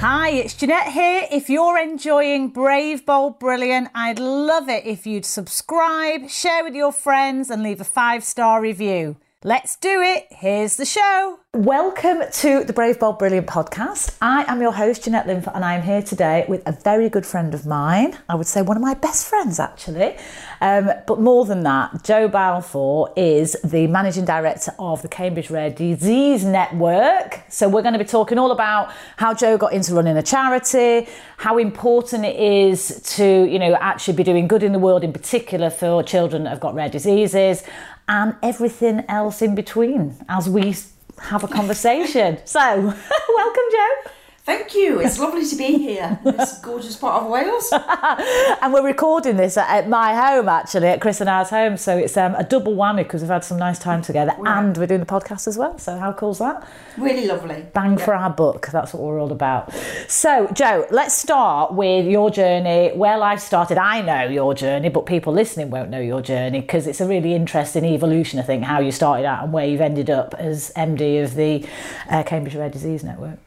Hi, it's Jeanette here. If you're enjoying Brave, Bold, Brilliant, I'd love it if you'd subscribe, share with your friends, and leave a five star review. Let's do it. Here's the show. Welcome to the Brave, Bold, Brilliant podcast. I am your host, Jeanette Linfoot, and I am here today with a very good friend of mine. I would say one of my best friends, actually. Um, but more than that, Joe Balfour is the managing director of the Cambridge Rare Disease Network. So we're going to be talking all about how Joe got into running a charity, how important it is to, you know, actually be doing good in the world, in particular for children that have got rare diseases, and everything else in between as we have a conversation. so, welcome, Joe. Thank you. It's lovely to be here in this gorgeous part of Wales. and we're recording this at my home, actually, at Chris and I's home. So it's um, a double whammy because we've had some nice time together and we're doing the podcast as well. So how cool's that? Really lovely. Bang for our buck. That's what we're all about. So, Joe, let's start with your journey, where life started. I know your journey, but people listening won't know your journey because it's a really interesting evolution, I think, how you started out and where you've ended up as MD of the uh, Cambridge Rare Disease Network.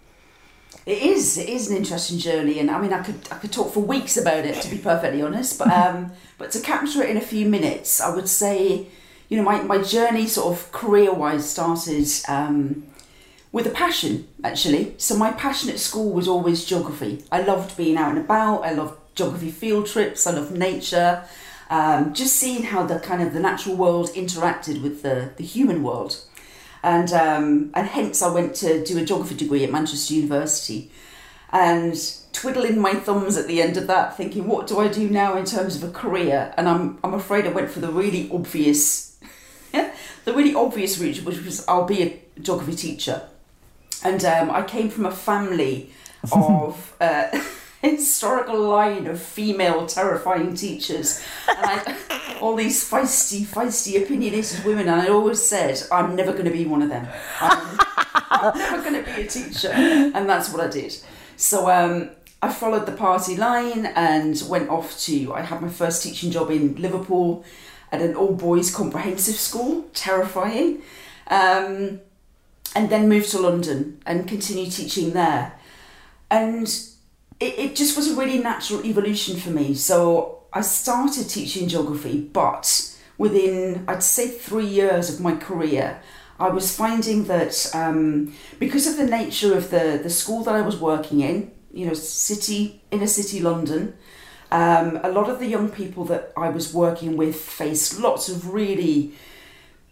It is. It is an interesting journey, and I mean, I could I could talk for weeks about it, to be perfectly honest. But um, but to capture it in a few minutes, I would say, you know, my, my journey sort of career wise started um, with a passion actually. So my passion at school was always geography. I loved being out and about. I loved geography field trips. I loved nature. Um, just seeing how the kind of the natural world interacted with the the human world and um, and hence I went to do a geography degree at Manchester University, and twiddling my thumbs at the end of that, thinking, what do I do now in terms of a career? And I'm I'm afraid I went for the really obvious, the really obvious route, which was I'll be a geography teacher, and um, I came from a family of. Uh, historical line of female terrifying teachers. I, all these feisty feisty opinionated women and I always said I'm never going to be one of them. I'm, I'm never going to be a teacher. And that's what I did. So um, I followed the party line and went off to I had my first teaching job in Liverpool at an all boys comprehensive school. Terrifying. Um, and then moved to London and continued teaching there. And it, it just was a really natural evolution for me. So I started teaching geography, but within, I'd say, three years of my career, I was finding that um, because of the nature of the, the school that I was working in, you know, city, inner city London, um, a lot of the young people that I was working with faced lots of really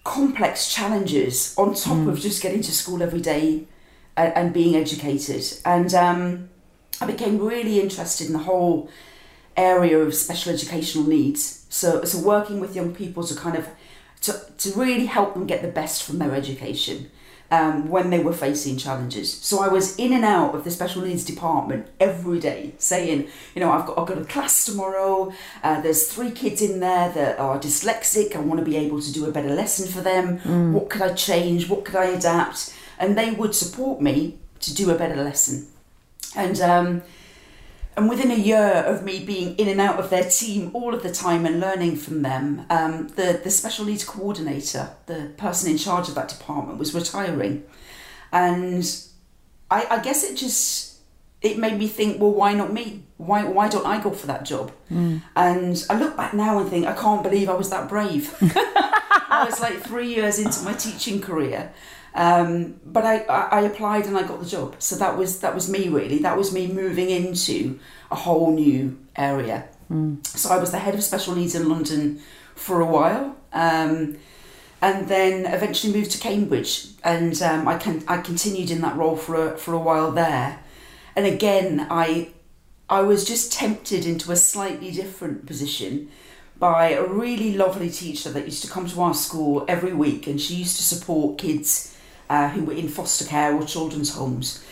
complex challenges on top mm. of just getting to school every day and, and being educated. And um, I became really interested in the whole area of special educational needs. So, so working with young people to kind of to, to really help them get the best from their education um, when they were facing challenges. So I was in and out of the special needs department every day, saying, you know, I've got I've got a class tomorrow. Uh, there's three kids in there that are dyslexic. I want to be able to do a better lesson for them. Mm. What could I change? What could I adapt? And they would support me to do a better lesson. And um, and within a year of me being in and out of their team all of the time and learning from them, um, the the special needs coordinator, the person in charge of that department, was retiring, and I, I guess it just it made me think, well, why not me? Why why don't I go for that job? Mm. And I look back now and think, I can't believe I was that brave. I was like three years into my teaching career, um, but I, I applied and I got the job. So that was that was me really. That was me moving into a whole new area. Mm. So I was the head of special needs in London for a while. Um, and then eventually moved to Cambridge, and um, I can I continued in that role for a, for a while there, and again I I was just tempted into a slightly different position by a really lovely teacher that used to come to our school every week, and she used to support kids uh, who were in foster care or children's homes.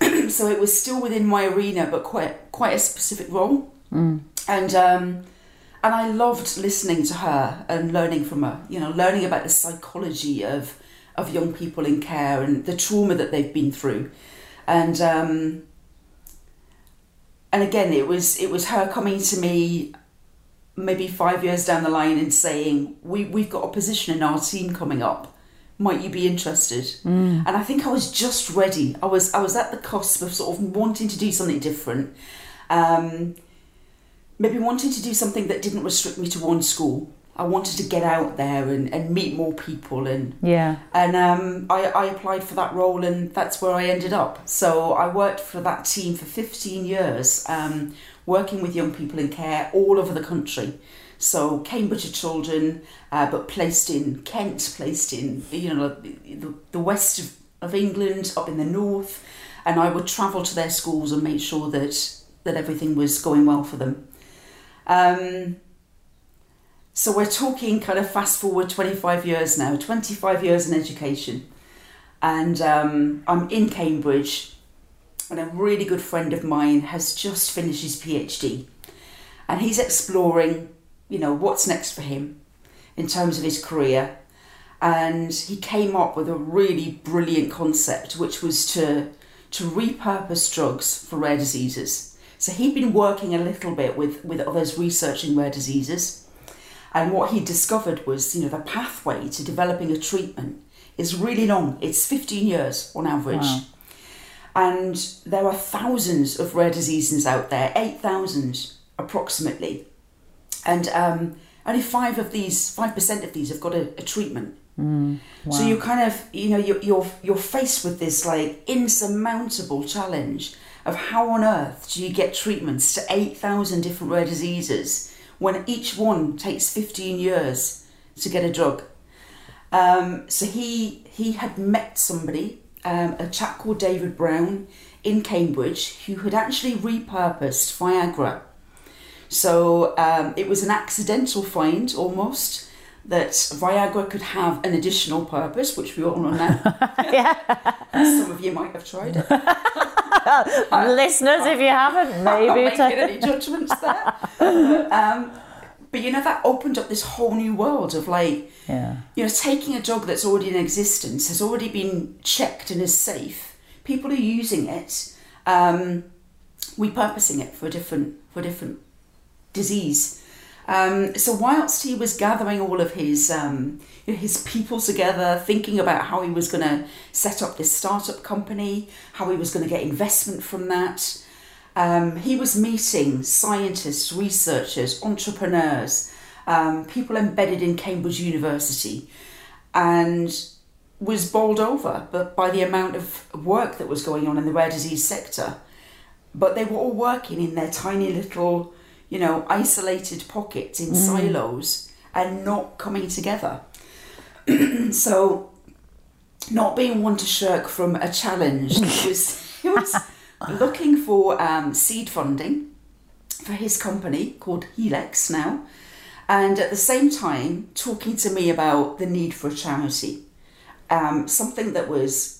so it was still within my arena, but quite quite a specific role. And um, and I loved listening to her and learning from her. You know, learning about the psychology of of young people in care and the trauma that they've been through, and um, and again, it was it was her coming to me maybe five years down the line and saying, "We we've got a position in our team coming up. Might you be interested?" Mm. And I think I was just ready. I was I was at the cusp of sort of wanting to do something different. Um, maybe wanting to do something that didn't restrict me to one school. I wanted to get out there and, and meet more people and yeah and um, I, I applied for that role and that's where I ended up. So I worked for that team for 15 years, um, working with young people in care all over the country. So Cambridgeshire children, uh, but placed in Kent, placed in you know the, the west of, of England, up in the north, and I would travel to their schools and make sure that that everything was going well for them. Um, so we're talking kind of fast forward 25 years now, 25 years in education. And um, I'm in Cambridge, and a really good friend of mine has just finished his PhD. And he's exploring, you know, what's next for him in terms of his career. And he came up with a really brilliant concept, which was to, to repurpose drugs for rare diseases. So he'd been working a little bit with, with others researching rare diseases and what he discovered was, you know, the pathway to developing a treatment is really long. It's 15 years on average. Wow. And there are thousands of rare diseases out there, 8,000 approximately. And um, only five of these, 5% of these have got a, a treatment. Mm, wow. So you kind of, you know, you're, you're, you're faced with this like insurmountable challenge of how on earth do you get treatments to 8,000 different rare diseases when each one takes 15 years to get a drug. Um, so he he had met somebody, um, a chap called David Brown in Cambridge, who had actually repurposed Viagra. So um, it was an accidental find almost that Viagra could have an additional purpose, which we all know now. yeah. Some of you might have tried it. Listeners, if you haven't, maybe. I'm not making any judgments there. um, but you know that opened up this whole new world of like, yeah. you know, taking a drug that's already in existence has already been checked and is safe. People are using it, um, repurposing it for a different for a different disease. Um, so whilst he was gathering all of his um, his people together, thinking about how he was going to set up this startup company, how he was going to get investment from that, um, he was meeting scientists, researchers, entrepreneurs, um, people embedded in Cambridge University, and was bowled over but by the amount of work that was going on in the rare disease sector. But they were all working in their tiny little you know, isolated pockets in mm. silos and not coming together. so, not being one to shirk from a challenge, he was, he was looking for um, seed funding for his company called Healx now, and at the same time talking to me about the need for a charity, um, something that was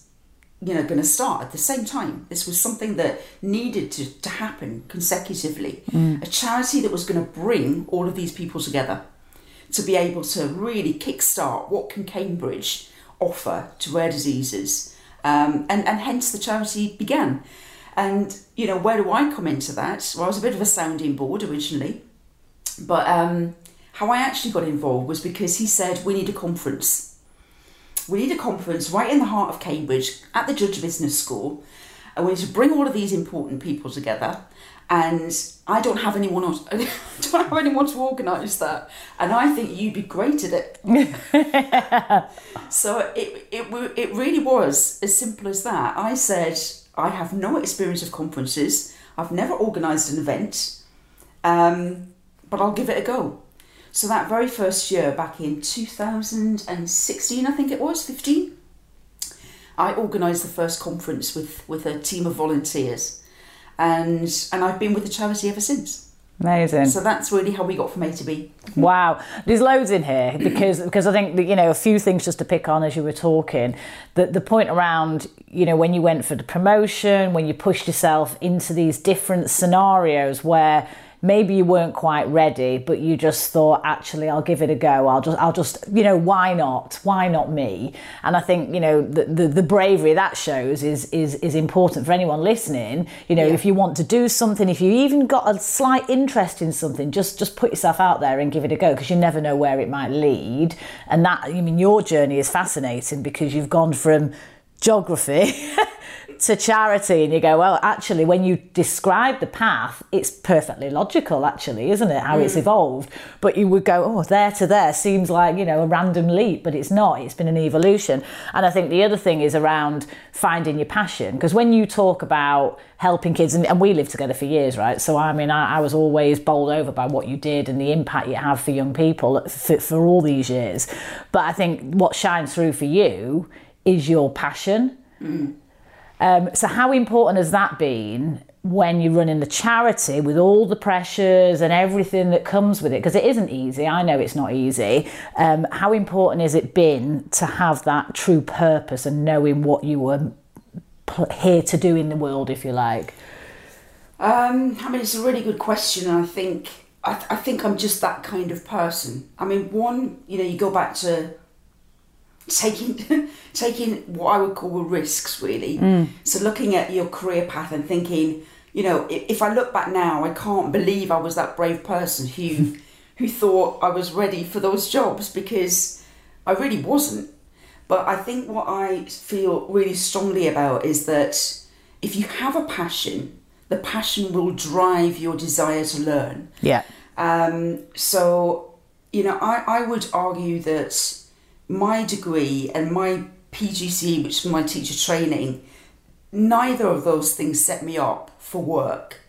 you know going to start at the same time. This was something that needed to, to happen consecutively. Mm. a charity that was going to bring all of these people together to be able to really kickstart what can cambridge offer to rare diseases. Um, and, and hence the charity began. And you know where do i come into that? Well i was a bit of a sounding board originally but um, how i actually got involved was because he said we need a conference we need a conference right in the heart of Cambridge at the Judge Business School. And we need to bring all of these important people together. And I don't have anyone else, I don't have anyone to organise that. And I think you'd be great at it. so it, it, it really was as simple as that. I said, I have no experience of conferences. I've never organised an event, um, but I'll give it a go. So that very first year, back in 2016, I think it was, 15, I organised the first conference with, with a team of volunteers. And, and I've been with the charity ever since. Amazing. So that's really how we got from A to B. Wow, there's loads in here because because I think that, you know a few things just to pick on as you were talking. The the point around you know when you went for the promotion, when you pushed yourself into these different scenarios where maybe you weren't quite ready, but you just thought, actually, I'll give it a go. I'll just, I'll just, you know, why not? Why not me? And I think, you know, the, the, the bravery that shows is, is, is important for anyone listening. You know, Yeah. if you want to do something, if you even got a slight interest in something, just, just put yourself out there and give it a go because you never know where it might lead. And that, I mean, your journey is fascinating because you've gone from geography to charity and you go well actually when you describe the path it's perfectly logical actually isn't it how it's hmm. evolved? But you would go oh there to there seems like you know a random leap but it's not. It's been an evolution. And i think the other thing is around finding your passion because when you talk about helping kids and, and we lived together for years right? So i mean I, I was always bowled over by what you did and the impact you have for young people for, for all these years. But i think what shines through for you is your passion hmm. Um, so, how important has that been when you're running the charity with all the pressures and everything that comes with it? Because it isn't easy. I know it's not easy. Um, how important has it been to have that true purpose and knowing what you were here to do in the world, if you like? Um, I mean, it's a really good question. and I think I, th- I think I'm just that kind of person. I mean, one, you know, you go back to taking taking what I would call risks, really. So looking at your career path and thinking, you know, if, if I look back now, I can't believe I was that brave person who who thought I was ready for those jobs because I really wasn't. But I think what I feel really strongly about is that if you have a passion, the passion will drive your desire to learn. Yeah. Um, so, you know, I, I would argue that my degree and my PGCE, which is my teacher training, neither of those things set me up for work.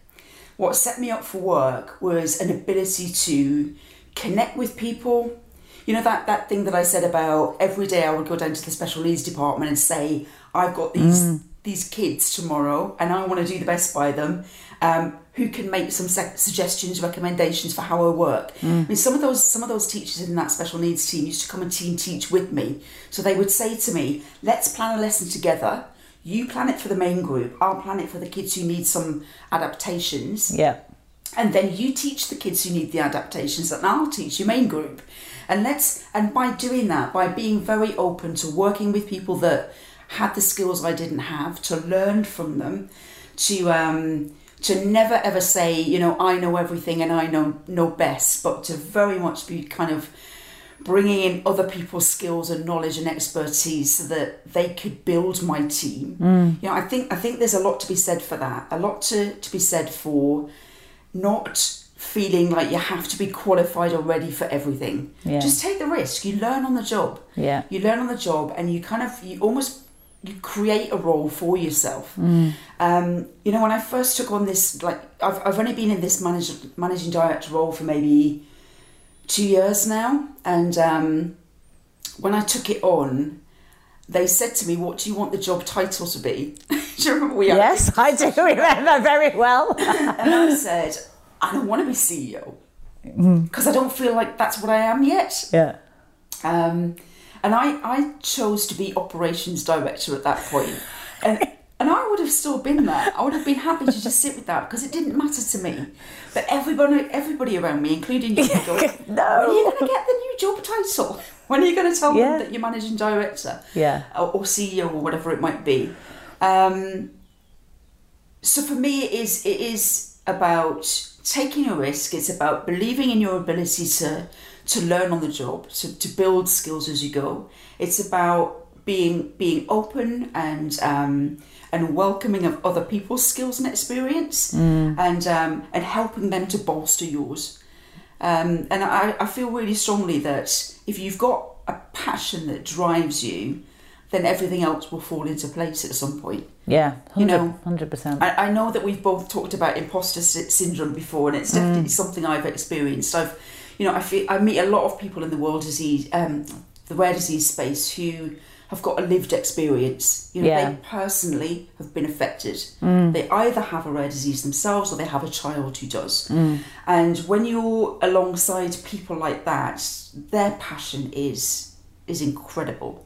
What set me up for work was an ability to connect with people. You know that that thing that I said about every day I would go down to the special needs department and say I've got these these kids tomorrow and I want to do the best by them. Um, who can make some suggestions, recommendations for how I work? I mean, some of those some of those teachers in that special needs team used to come and team teach with me. So they would say to me, "Let's plan a lesson together. You plan it for the main group. I'll plan it for the kids who need some adaptations." Yeah. and then you teach the kids who need the adaptations and I'll teach your main group and let's and by doing that by being very open to working with people that had the skills I didn't have to learn from them to um to never ever say you know I know everything and I know know best but to very much be kind of bringing in other people's skills and knowledge and expertise so that they could build my team mm. you know I think I think there's a lot to be said for that a lot to to be said for not feeling like you have to be qualified or ready for everything. Yeah. Just take the risk. You learn on the job. Yeah. You learn on the job, and you kind of you almost you create a role for yourself. Mm. Um, you know, when I first took on this, like I've I've only been in this manage, managing director role for maybe two years now, and um, when I took it on. They said to me, "What do you want the job title to be?" do you remember we Yes, I do remember very well. and I said, I don't want to be CEO because I don't feel like that's what I am yet. yeah. Um, and I, I chose to be operations director at that point. And, and I would have still been there. I would have been happy to just sit with that because it didn't matter to me. But everybody, everybody around me, including you, would go, No. when are you going to get the new job title? When are you going to tell Yeah. them that you're managing director? Yeah. or, or CEO or whatever it might be. Um, so for me, it is it is about taking a risk. It's about believing in your ability to to learn on the job, to, to build skills as you go. It's about being being open and um, and welcoming of other people's skills and experience, and um, and helping them to bolster yours. Um, and I, I feel really strongly that if you've got a passion that drives you, then everything else will fall into place at some point. Yeah. 100, You know, 100%. I, I know that we've both talked about imposter syndrome before, and it's definitely something I've experienced. I've, you know, I feel I meet a lot of people in the world disease, um, the rare disease space who have got a lived experience. You know, Yeah. they personally have been affected. They either have a rare disease themselves or they have a child who does. And when you're alongside people like that, their passion is is incredible.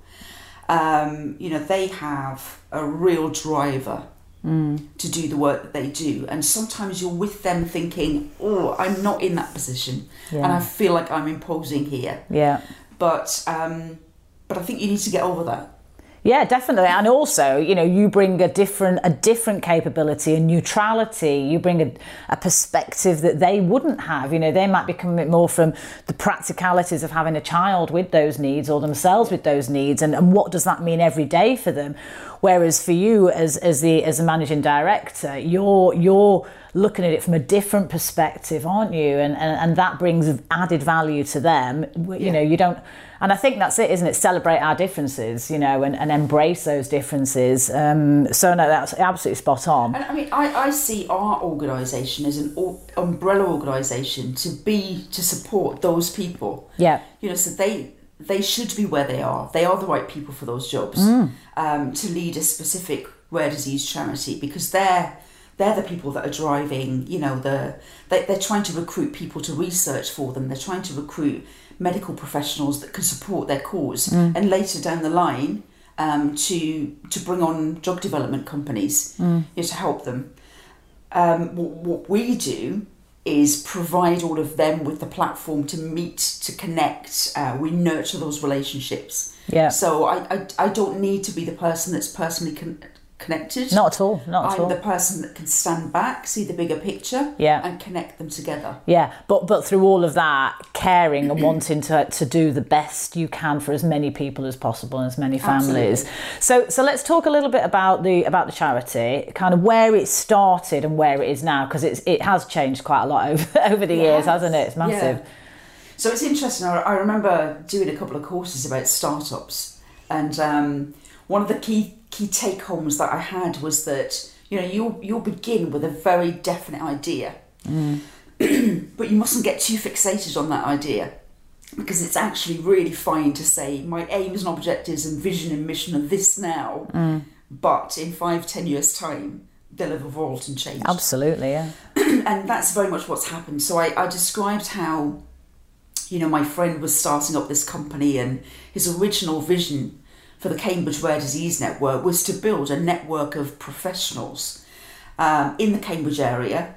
Um, you know, they have a real driver to do the work that they do. And sometimes you're with them thinking, oh, I'm not in that position. And I feel like I'm imposing here. Yeah. But um, but I think you need to get over that. Yeah, definitely. And also, you know, you bring a different a different capability and neutrality. You bring a, a perspective that they wouldn't have. You know, they might be coming more from the practicalities of having a child with those needs or themselves with those needs and, and what does that mean every day for them. Whereas for you as as the as a managing director, you're you're looking at it from a different perspective, aren't you? And and, and that brings added value to them. You know, you don't and I think that's it, isn't it? Celebrate our differences, you know, and, and embrace those differences. Um, so no, that's absolutely spot on. And I mean, I, I see our organisation as an o- umbrella organisation to be to support those people. Yeah. You know, so they they should be where they are. They are the right people for those jobs um, to lead a specific rare disease charity because they're they're the people that are driving. You know, the they, they're trying to recruit people to research for them. They're trying to recruit medical professionals that can support their cause, and later down the line. Um, to to bring on drug development companies you know, to help them um, what, what we do is provide all of them with the platform to meet, to connect. Uh, we nurture those relationships. Yeah. So I, I, I don't need to be the person that's personally con- connected. Not at all. Not at I'm all. the person that can stand back, see the bigger picture, Yeah. and connect them together. Yeah, but but through all of that, caring and wanting to, to do the best you can for as many people as possible and as many families. So so let's talk a little bit about the about the charity, kind of where it started and where it is now, because it's it has changed quite a lot over over the years, hasn't it? It's massive. Yeah. So it's interesting. I, I remember doing a couple of courses about startups, and um, one of the key key take homes that I had was that you know you you'll begin with a very definite idea, mm. but you mustn't get too fixated on that idea. Because it's actually really fine to say my aims and objectives and vision and mission are this now, mm. but in five, ten years' time, they'll have evolved and changed Absolutely, yeah. and that's very much what's happened. So I, I described how, you know, my friend was starting up this company, and his original vision for the Cambridge Rare Disease Network was to build a network of professionals um, in the Cambridge area,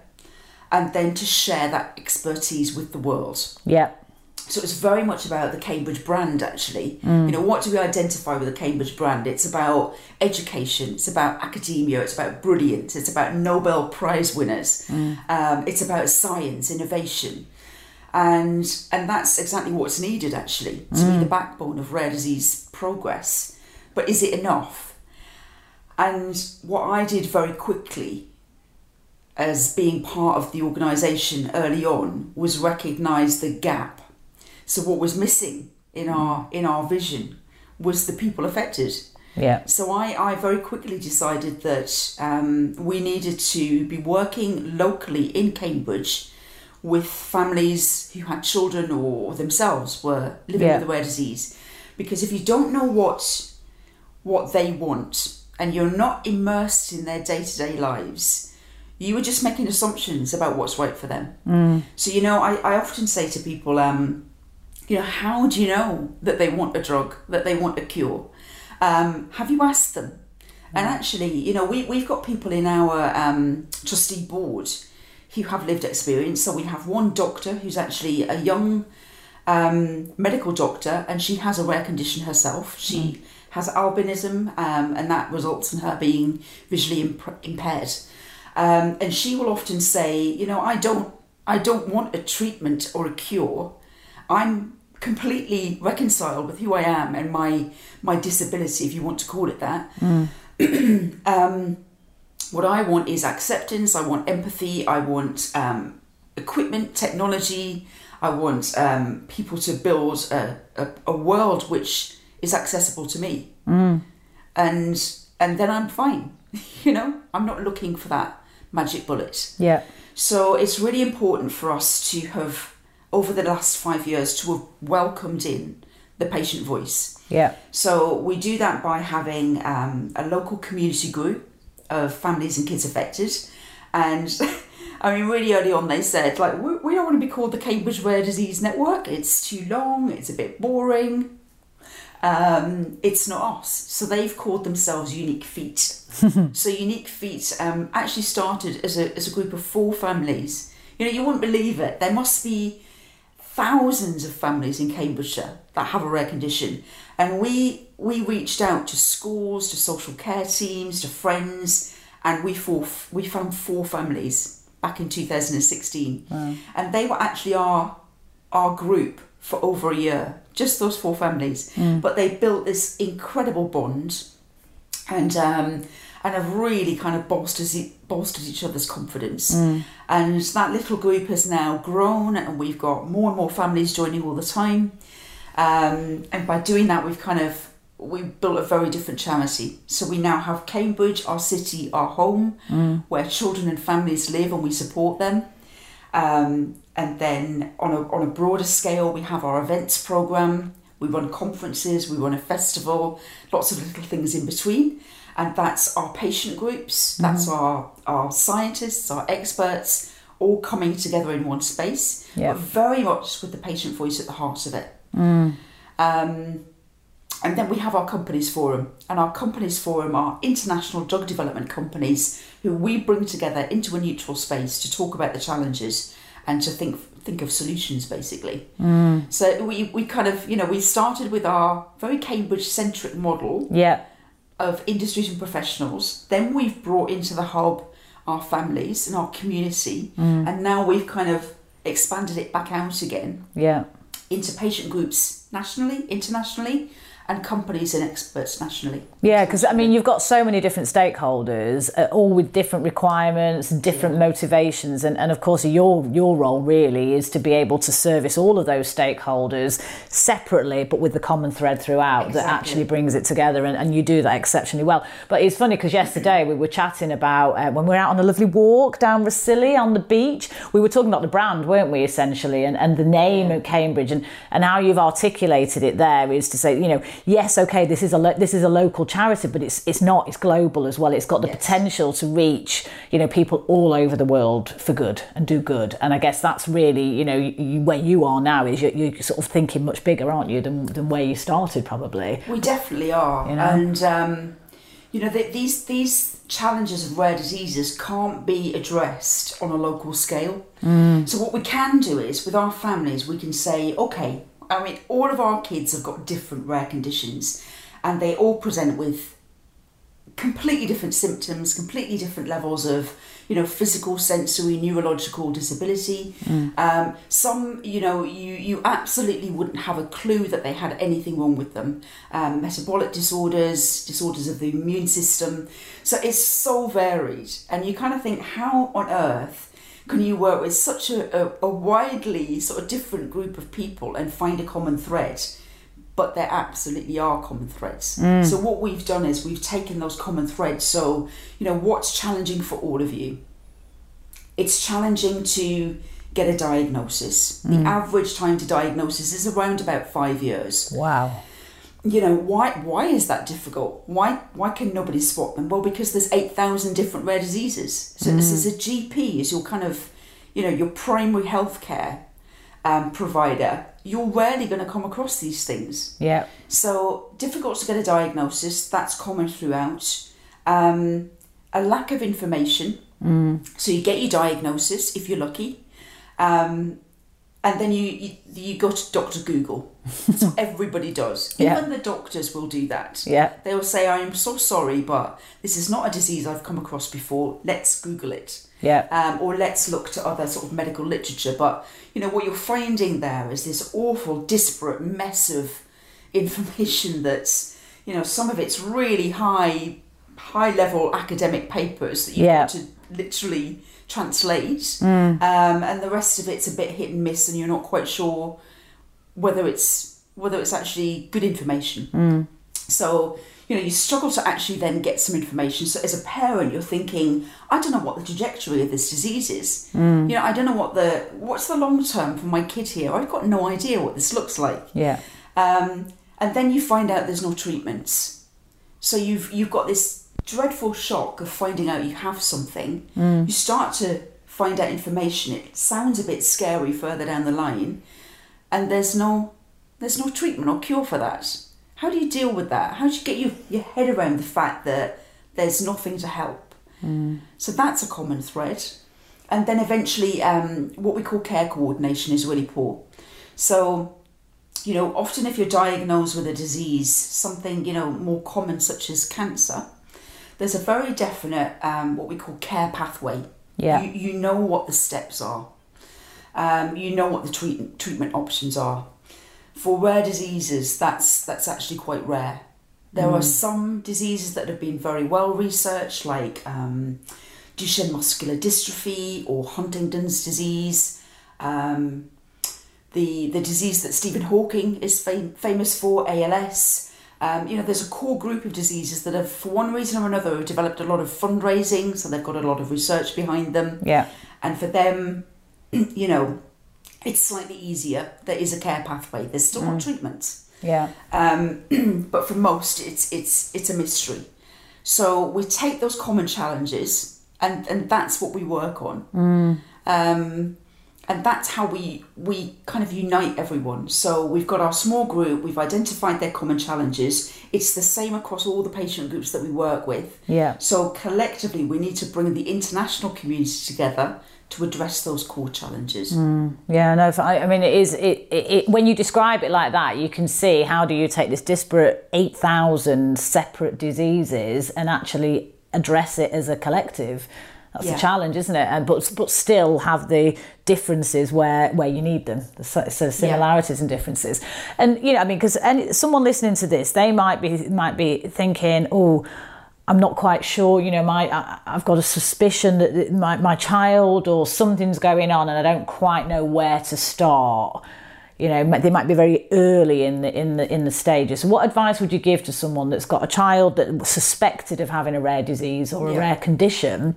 and then to share that expertise with the world. Yeah. So it's very much about the Cambridge brand, actually. You know, what do we identify with the Cambridge brand? It's about education, it's about academia, it's about brilliance, it's about Nobel Prize winners, um, it's about science, innovation. And, and that's exactly what's needed, actually, to be the backbone of rare disease progress. But is it enough? And what I did very quickly as being part of the organisation early on was recognise the gap. So what was missing in our in our vision was the people affected. Yeah. So I, I very quickly decided that um, we needed to be working locally in Cambridge with families who had children or themselves were living Yeah. with rare disease. Because if you don't know what what they want and you're not immersed in their day to day lives, you are just making assumptions about what's right for them. So, you know, I, I often say to people, um, you know, how do you know that they want a drug, that they want a cure? Um, have you asked them? And actually, you know, we, we've got people in our um, trustee board who have lived experience. So we have one doctor who's actually a young um, medical doctor, and she has a rare condition herself. She has albinism, um, and that results in her being visually imp- impaired. Um, and she will often say, you know, I don't, I don't want a treatment or a cure. I'm completely reconciled with who I am and my my disability, if you want to call it that. um, what I want is acceptance. I want empathy. I want um, equipment, technology. I want um, people to build a, a, a world which is accessible to me, and and then I'm fine. you know, I'm not looking for that magic bullet. Yeah. So it's really important for us to have, over the last five years, to have welcomed in the patient voice. Yeah. So we do that by having um, a local community group of families and kids affected. And I mean, really early on, they said, like, we, we don't want to be called the Cambridge Rare Disease Network. It's too long, it's a bit boring. Um, it's not us. So they've called themselves Unique Feet. so Unique Feet um, actually started as a, as a group of four families. You know, you wouldn't believe it. There must be thousands of families in Cambridgeshire that have a rare condition. And we we reached out to schools, to social care teams, to friends, and we four, we found four families back in 2016. And they were actually our our group for over a year, just those four families. But they built this incredible bond and um, and have really kind of bolstered bolstered each other's confidence. And that little group has now grown, and we've got more and more families joining all the time. Um, and by doing that, we've kind of we built a very different charity. So we now have Cambridge, our city, our home, where children and families live, and we support them. Um, and then on a, on a broader scale, we have our events program. We run conferences, we run a festival, lots of little things in between. And that's our patient groups, that's our, our scientists, our experts, all coming together in one space, Yeah. but very much with the patient voice at the heart of it. Um, and then we have our companies forum, and our companies forum are international drug development companies who we bring together into a neutral space to talk about the challenges and to think think of solutions basically. So we, we kind of you know we started with our very Cambridge centric model Yeah. of industries and professionals. Then we've brought into the hub our families and our community, and now we've kind of expanded it back out again Yeah. Into patient groups nationally, internationally, and companies and experts nationally. Yeah, because I mean, you've got so many different stakeholders, uh, all with different requirements, different motivations, and, and of course, your your role really is to be able to service all of those stakeholders separately, but with the common thread throughout that actually brings it together, and, and you do that exceptionally well. But it's funny because yesterday we were chatting about uh, when we were out on a lovely walk down Rhossili on the beach, we were talking about the brand, weren't we, essentially, and, and the name of Cambridge, and, and how you've articulated it there is to say, you know, yes, okay, this is a lo- this is a local charity, but it's it's not. It's global as well. It's got the Yes. potential to reach you know people all over the world for good and do good. And I guess that's really you know you, where you are now is you're, you're sort of thinking much bigger, aren't you, than than where you started probably. We definitely are, You know? and um, you know th- these these challenges of rare diseases can't be addressed on a local scale. So what we can do is with our families, we can say, okay, I mean, all of our kids have got different rare conditions, and they all present with completely different symptoms, completely different levels of, you know, physical, sensory, neurological disability. Um, some, you know, you you absolutely wouldn't have a clue that they had anything wrong with them. Um, metabolic disorders, disorders of the immune system. So it's so varied, and you kind of think, how on earth? Can you work with such a, a, a widely sort of different group of people and find a common thread? but there absolutely are common threads. Mm. So what we've done is we've taken those common threads. So you know what's challenging for all of you. It's challenging to get a diagnosis. The mm. average time to diagnosis is around about five years. Wow. You know why? Why is that difficult? Why? Why can nobody spot them? Well, because there's eight thousand different rare diseases. So this is a GP is your kind of, you know, your primary healthcare um, provider. You're rarely going to come across these things. Yeah. So difficult to get a diagnosis. That's common throughout. Um, a lack of information. So you get your diagnosis if you're lucky, um, and then you, you you go to Doctor Google. What everybody does. Yeah. Even the doctors will do that. Yeah. They will say, "I am so sorry, but this is not a disease I've come across before. Let's Google it." Yeah. um, or let's look to other sort of medical literature. But you know what you're finding there is this awful, disparate mess of information that's you know some of it's really high, high level academic papers that you've Yeah. to literally translate, um, and the rest of it's a bit hit and miss, and you're not quite sure whether it's whether it's actually good information. So, you know, you struggle to actually then get some information. So, as a parent, you're thinking, I don't know what the trajectory of this disease is. You know, I don't know what the what's the long term for my kid here. I've got no idea what this looks like. Yeah. Um, and then you find out there's no treatments. So you've you've got this dreadful shock of finding out you have something. You start to find out information. It sounds a bit scary further down the line, and there's no there's no treatment or cure for that. How do you deal with that? How do you get your, your head around the fact that there's nothing to help? So that's a common thread. And then eventually, um, what we call care coordination is really poor. So, you know, often if you're diagnosed with a disease, something, you know, more common such as cancer, there's a very definite, um, what we call care pathway. Yeah. You, you know what the steps are. Um, you know what the treatment treatment options are. For rare diseases, that's that's actually quite rare. There are some diseases that have been very well researched, like um, Duchenne muscular dystrophy or Huntington's disease. Um, the the disease that Stephen Hawking is fam- famous for, ALS. Um, you know, there's a core group of diseases that have, for one reason or another, have developed a lot of fundraising, so they've got a lot of research behind them. Yeah. And for them, you know, it's slightly easier. There is a care pathway. There's still not treatment. Yeah. Um, but for most, it's it's it's a mystery. So we take those common challenges, and and that's what we work on. Um, and that's how we we kind of unite everyone. So we've got our small group. We've identified their common challenges. It's the same across all the patient groups that we work with. Yeah. So collectively, we need to bring the international community together to address those core challenges. Mm, yeah, no. I, I mean, it is. It, it, it when you describe it like that, you can see how do you take this disparate eight thousand separate diseases and actually address it as a collective. That's Yeah. a challenge, isn't it? And but but still have the differences where where you need them, the so, so similarities and differences. And you know, I mean, because someone listening to this, they might be might be thinking, oh. I'm not quite sure, you know, my I, I've got a suspicion that my, my child or something's going on and I don't quite know where to start. You know, they might be very early in the in the in the stages. So what advice would you give to someone that's got a child that was suspected of having a rare disease or a rare condition?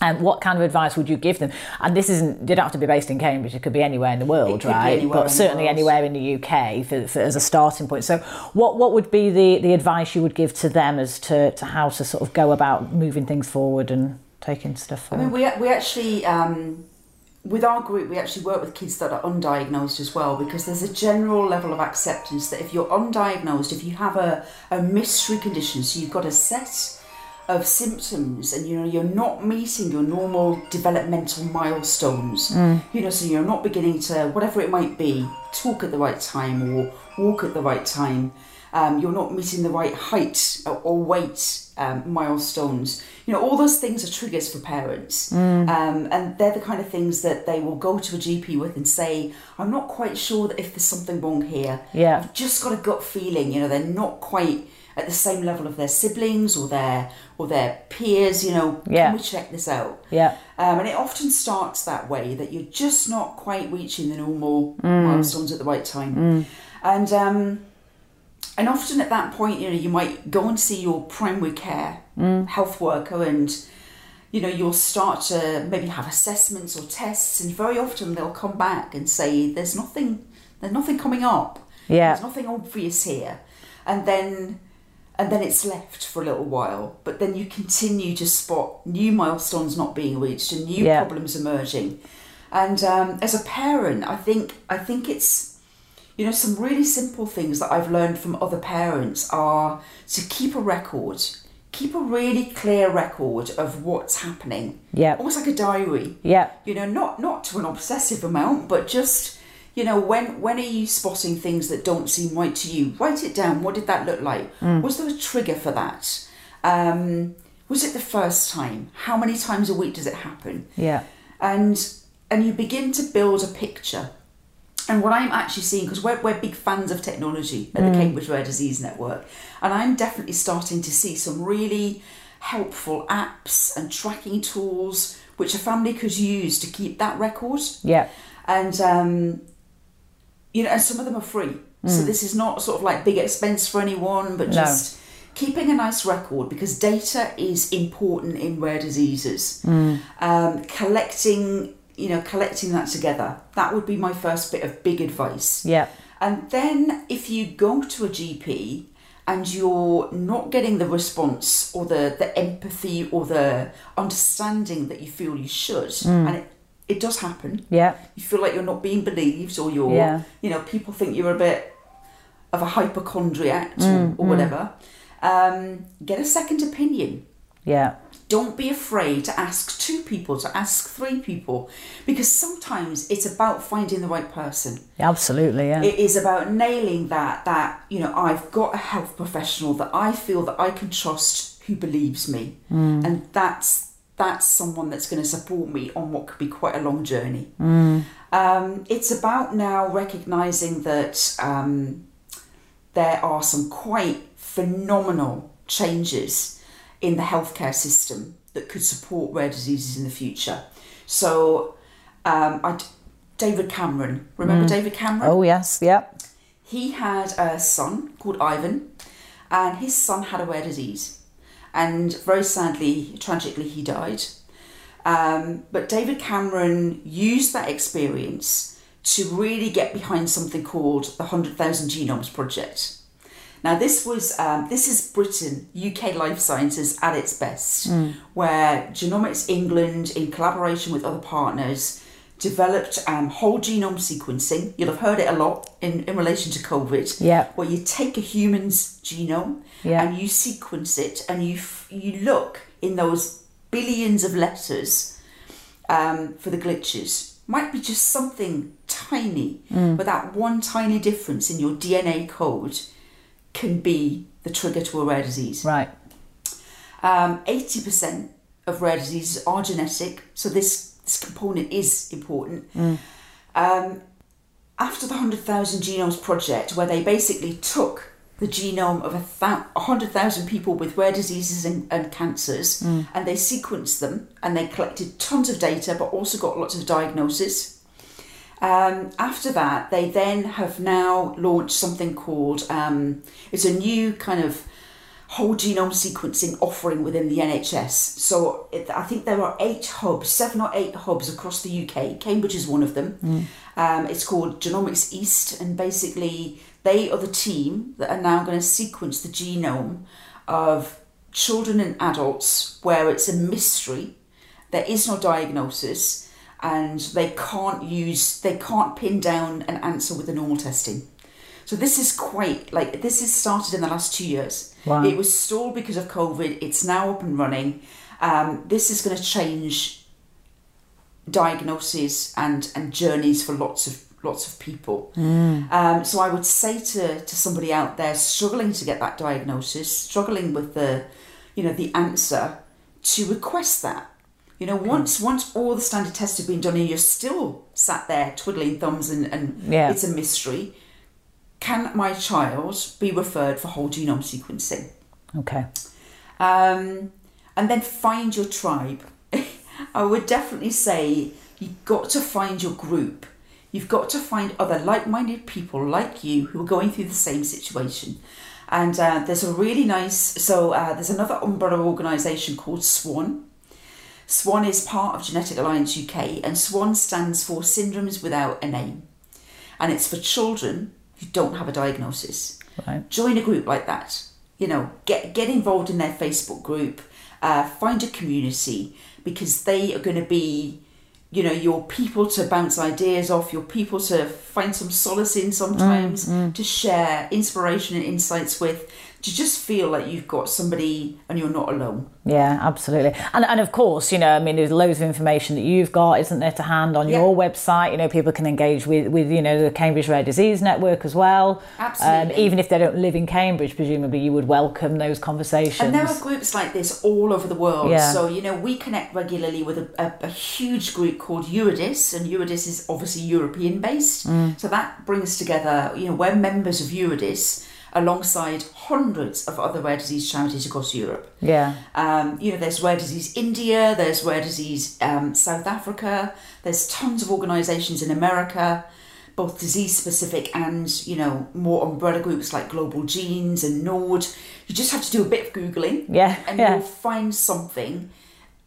And what kind of advice would you give them? And this isn't, you don't have to be based in Cambridge, it could be anywhere in the world, right? But certainly anywhere in the UK for, for, as a starting point. So, what, what would be the, the advice you would give to them as to, to how to sort of go about moving things forward and taking stuff I forward? mean, we, we actually, um, with our group, we actually work with kids that are undiagnosed as well because there's a general level of acceptance that if you're undiagnosed, if you have a, a mystery condition, so you've got a set of symptoms and you know you're not meeting your normal developmental milestones. You know so you're not beginning to whatever it might be talk at the right time or walk at the right time. Um, you're not meeting the right height or, or weight um, milestones. You know all those things are triggers for parents. Um, and they're the kind of things that they will go to a gp with and say i'm not quite sure that if there's something wrong here. Yeah. I've just got a gut feeling you know they're not quite at the same level of their siblings or their or their peers you know Yeah. can we check this out yeah, um, and it often starts that way that you're just not quite reaching the normal Mm. milestones at the right time. And um, and often at that point, you know, you might go and see your primary care Mm. health worker and you know, you'll start to maybe have assessments or tests and very often they'll come back and say there's nothing there's nothing coming up. Yeah. There's nothing obvious here. And then and then it's left for a little while. But then you continue to spot new milestones not being reached and new Yeah. problems emerging. And um, as a parent, I think I think it's you know some really simple things that I've learned from other parents are to keep a record, keep a really clear record of what's happening. Yeah. almost like a diary yeah, you know not not to an obsessive amount but just you know when when are you spotting things that don't seem right to you? Write it down. What did that look like? Was there a trigger for that? Um, was it the first time? How many times a week does it happen? Yeah, and and you begin to build a picture. And what I'm actually seeing, because we're, we're big fans of technology at the Cambridge Rare Disease Network, and I'm definitely starting to see some really helpful apps and tracking tools which a family could use to keep that record. yeah, And, um, you know, and some of them are free. So hmm. this is not sort of like big expense for anyone, but just keeping a nice record because data is important in rare diseases. Hmm. Um, collecting, you know, collecting that together. That would be my first bit of big advice. yeah, And then if you go to a GP and you're not getting the response or the, the empathy or the understanding that you feel you should, hmm. and it, it does happen. Yeah. You feel like you're not being believed or you're, Yeah. you know, people think you're a bit of a hypochondriac or, mm, or whatever. Mm. Um, get a second opinion Yeah. don't be afraid to ask two people, to ask three people, because sometimes it's about finding the right person. Absolutely. Yeah. It is about nailing that, that, you know, I've got a health professional that I feel that I can trust who believes me. Mm. And that's that's someone that's going to support me on what could be quite a long journey. Um, it's about now recognizing that um, there are some quite phenomenal changes in the healthcare system that could support rare diseases in the future. So, um, I, David Cameron, remember David Cameron? oh yes. Yeah. He had a son called Ivan, and his son had a rare disease. And very sadly, tragically, he died. Um, but David Cameron used that experience to really get behind something called the 100,000 Genomes Project. Now, this was um, this is Britain, UK life sciences at its best, where Genomics England, in collaboration with other partners, developed um, whole genome sequencing. You'll have heard it a lot in, in relation to COVID. Yeah. Where you take a human's genome Yeah. and you sequence it and you f- you look in those billions of letters um, for the glitches. Might be just something tiny, but that one tiny difference in your DNA code can be the trigger to a rare disease. Right. Um, 80% of rare diseases are genetic, so this, this component is important. Um, after the 100,000 Genomes Project, where they basically took the genome of a thou- 100,000 people with rare diseases and, and cancers and they sequenced them and they collected tons of data but also got lots of diagnosis. Um, after that, they then have now launched something called um, it's a new kind of whole genome sequencing offering within the NHS. So it, I think there are eight hubs, seven or eight hubs across the UK. Cambridge is one of them. Um, it's called Genomics East, and basically they are the team that are now going to sequence the genome of children and adults where it's a mystery. There is no diagnosis, and they can't use, they can't pin down an answer with the normal testing. So this is quite like this is started in the last two years. Wow. It was stalled because of COVID. It's now up and running. Um, this is going to change diagnoses and and journeys for lots of lots of people. Um, so I would say to to somebody out there struggling to get that diagnosis, struggling with the you know the answer, to request that. You know, once once all the standard tests have been done and you're still sat there twiddling thumbs and, and Yeah. it's a mystery, can my child be referred for whole genome sequencing? Okay. Um, and then find your tribe. I would definitely say you've got to find your group. You've got to find other like minded people like you who are going through the same situation. And uh, there's a really nice, so uh, there's another umbrella organisation called SWAN. SWAN is part of Genetic Alliance UK, and SWAN stands for Syndromes Without a Name. And it's for children who don't have a diagnosis. Right. join a group like that. You know get get involved in their facebook group. Uh, find a community because they are going to be you know your people to bounce ideas off your people to find some solace in sometimes to share inspiration and insights with to just feel like you've got somebody and you're not alone Yeah, absolutely. And and of course, you know, I mean, there's loads of information that you've got, isn't there, to hand on Yeah. your website. You know, people can engage with, with you know, the Cambridge Rare Disease Network as well. Absolutely. Um, even if they don't live in Cambridge, presumably you would welcome those conversations. And there are groups like this all over the world. Yeah. So, you know, we connect regularly with a, a, a huge group called EURORDIS, and EURORDIS is obviously European based. So that brings together, you know, we're members of EURORDIS alongside hundreds of other rare disease charities across Europe. yeah. Um, you know, there's Rare Disease India, there's Rare Disease um, South Africa, there's tons of organisations in America, both disease specific and, you know, more umbrella groups like Global Genes and Nord. You just have to do a bit of Googling Yeah, and yeah. you'll find something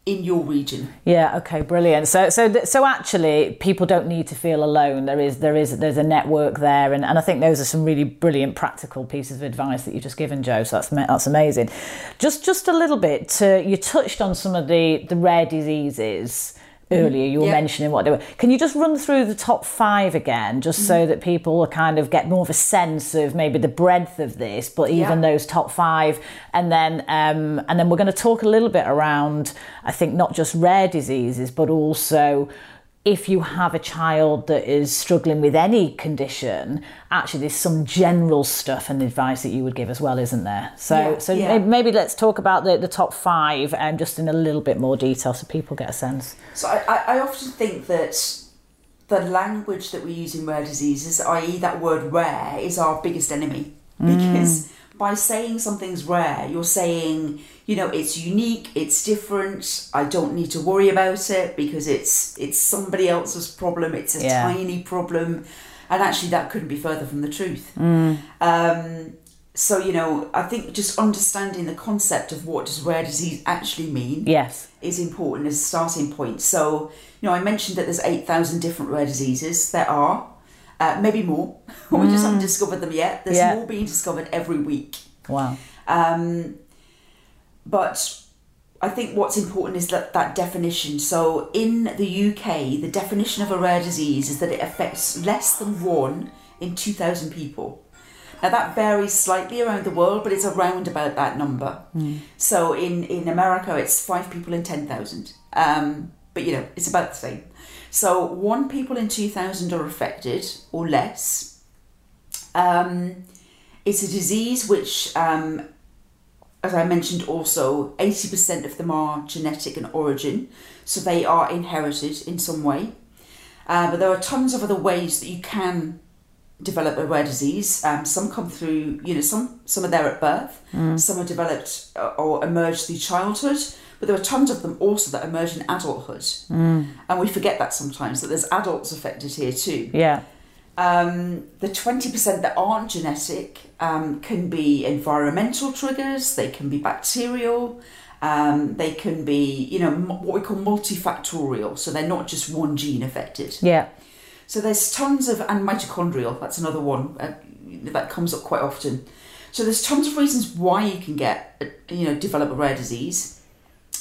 in your region. Yeah. Okay. Brilliant. So, so, so actually, people don't need to feel alone. There is, there is, there's a network there, and, and I think those are some really brilliant practical pieces of advice that you've just given, Joe. So that's that's amazing. Just, just a little bit. To, you touched on some of the the rare diseases earlier you were mentioning what they were. Can you just run through the top five again just so that people kind of get more of a sense of maybe the breadth of this but even Yeah. those top five? And then um, and then we're going to talk a little bit around i think not just rare diseases but also if you have a child that is struggling with any condition actually there's some general stuff and advice that you would give as well isn't there so Yeah, so yeah. maybe, let's talk about the, the top five and just in a little bit more detail so people get a sense So I, I, I often think that the language that we use in rare diseases, i.e., that word rare, is our biggest enemy. Mm. Because by saying something's rare, you're saying, you know, it's unique, it's different, I don't need to worry about it because it's it's somebody else's problem, it's a Yeah. tiny problem. And actually that couldn't be further from the truth. Um, so, you know, I think just understanding the concept of what does rare disease actually mean yes is important as a starting point. So, you know, I mentioned that there's 8,000 different rare diseases. There are, uh, maybe more. we just haven't discovered them yet. There's Yeah. more being discovered every week. wow Um, but I think what's important is that that definition. So, in the UK, the definition of a rare disease is that it affects less than one in 2,000 people. Now that varies slightly around the world, but it's around about that number. So in, in America, it's five people in 10,000. Um, but you know, it's about the same. So one people in 2,000 are affected or less. Um, it's a disease which, um, as I mentioned also, 80% of them are genetic in origin. So they are inherited in some way. Uh, but there are tons of other ways that you can develop a rare disease. Um, some come through, you know, some some are there at birth. Some are developed uh, or emerge through childhood. But there are tons of them also that emerge in adulthood, and we forget that sometimes that there's adults affected here too. yeah Um, the twenty percent that aren't genetic um, can be environmental triggers. They can be bacterial. Um, they can be, you know, m- what we call multifactorial. So they're not just one gene affected. yeah So there's tons of, and mitochondrial, that's another one uh, that comes up quite often. So there's tons of reasons why you can get, uh, you know, develop a rare disease.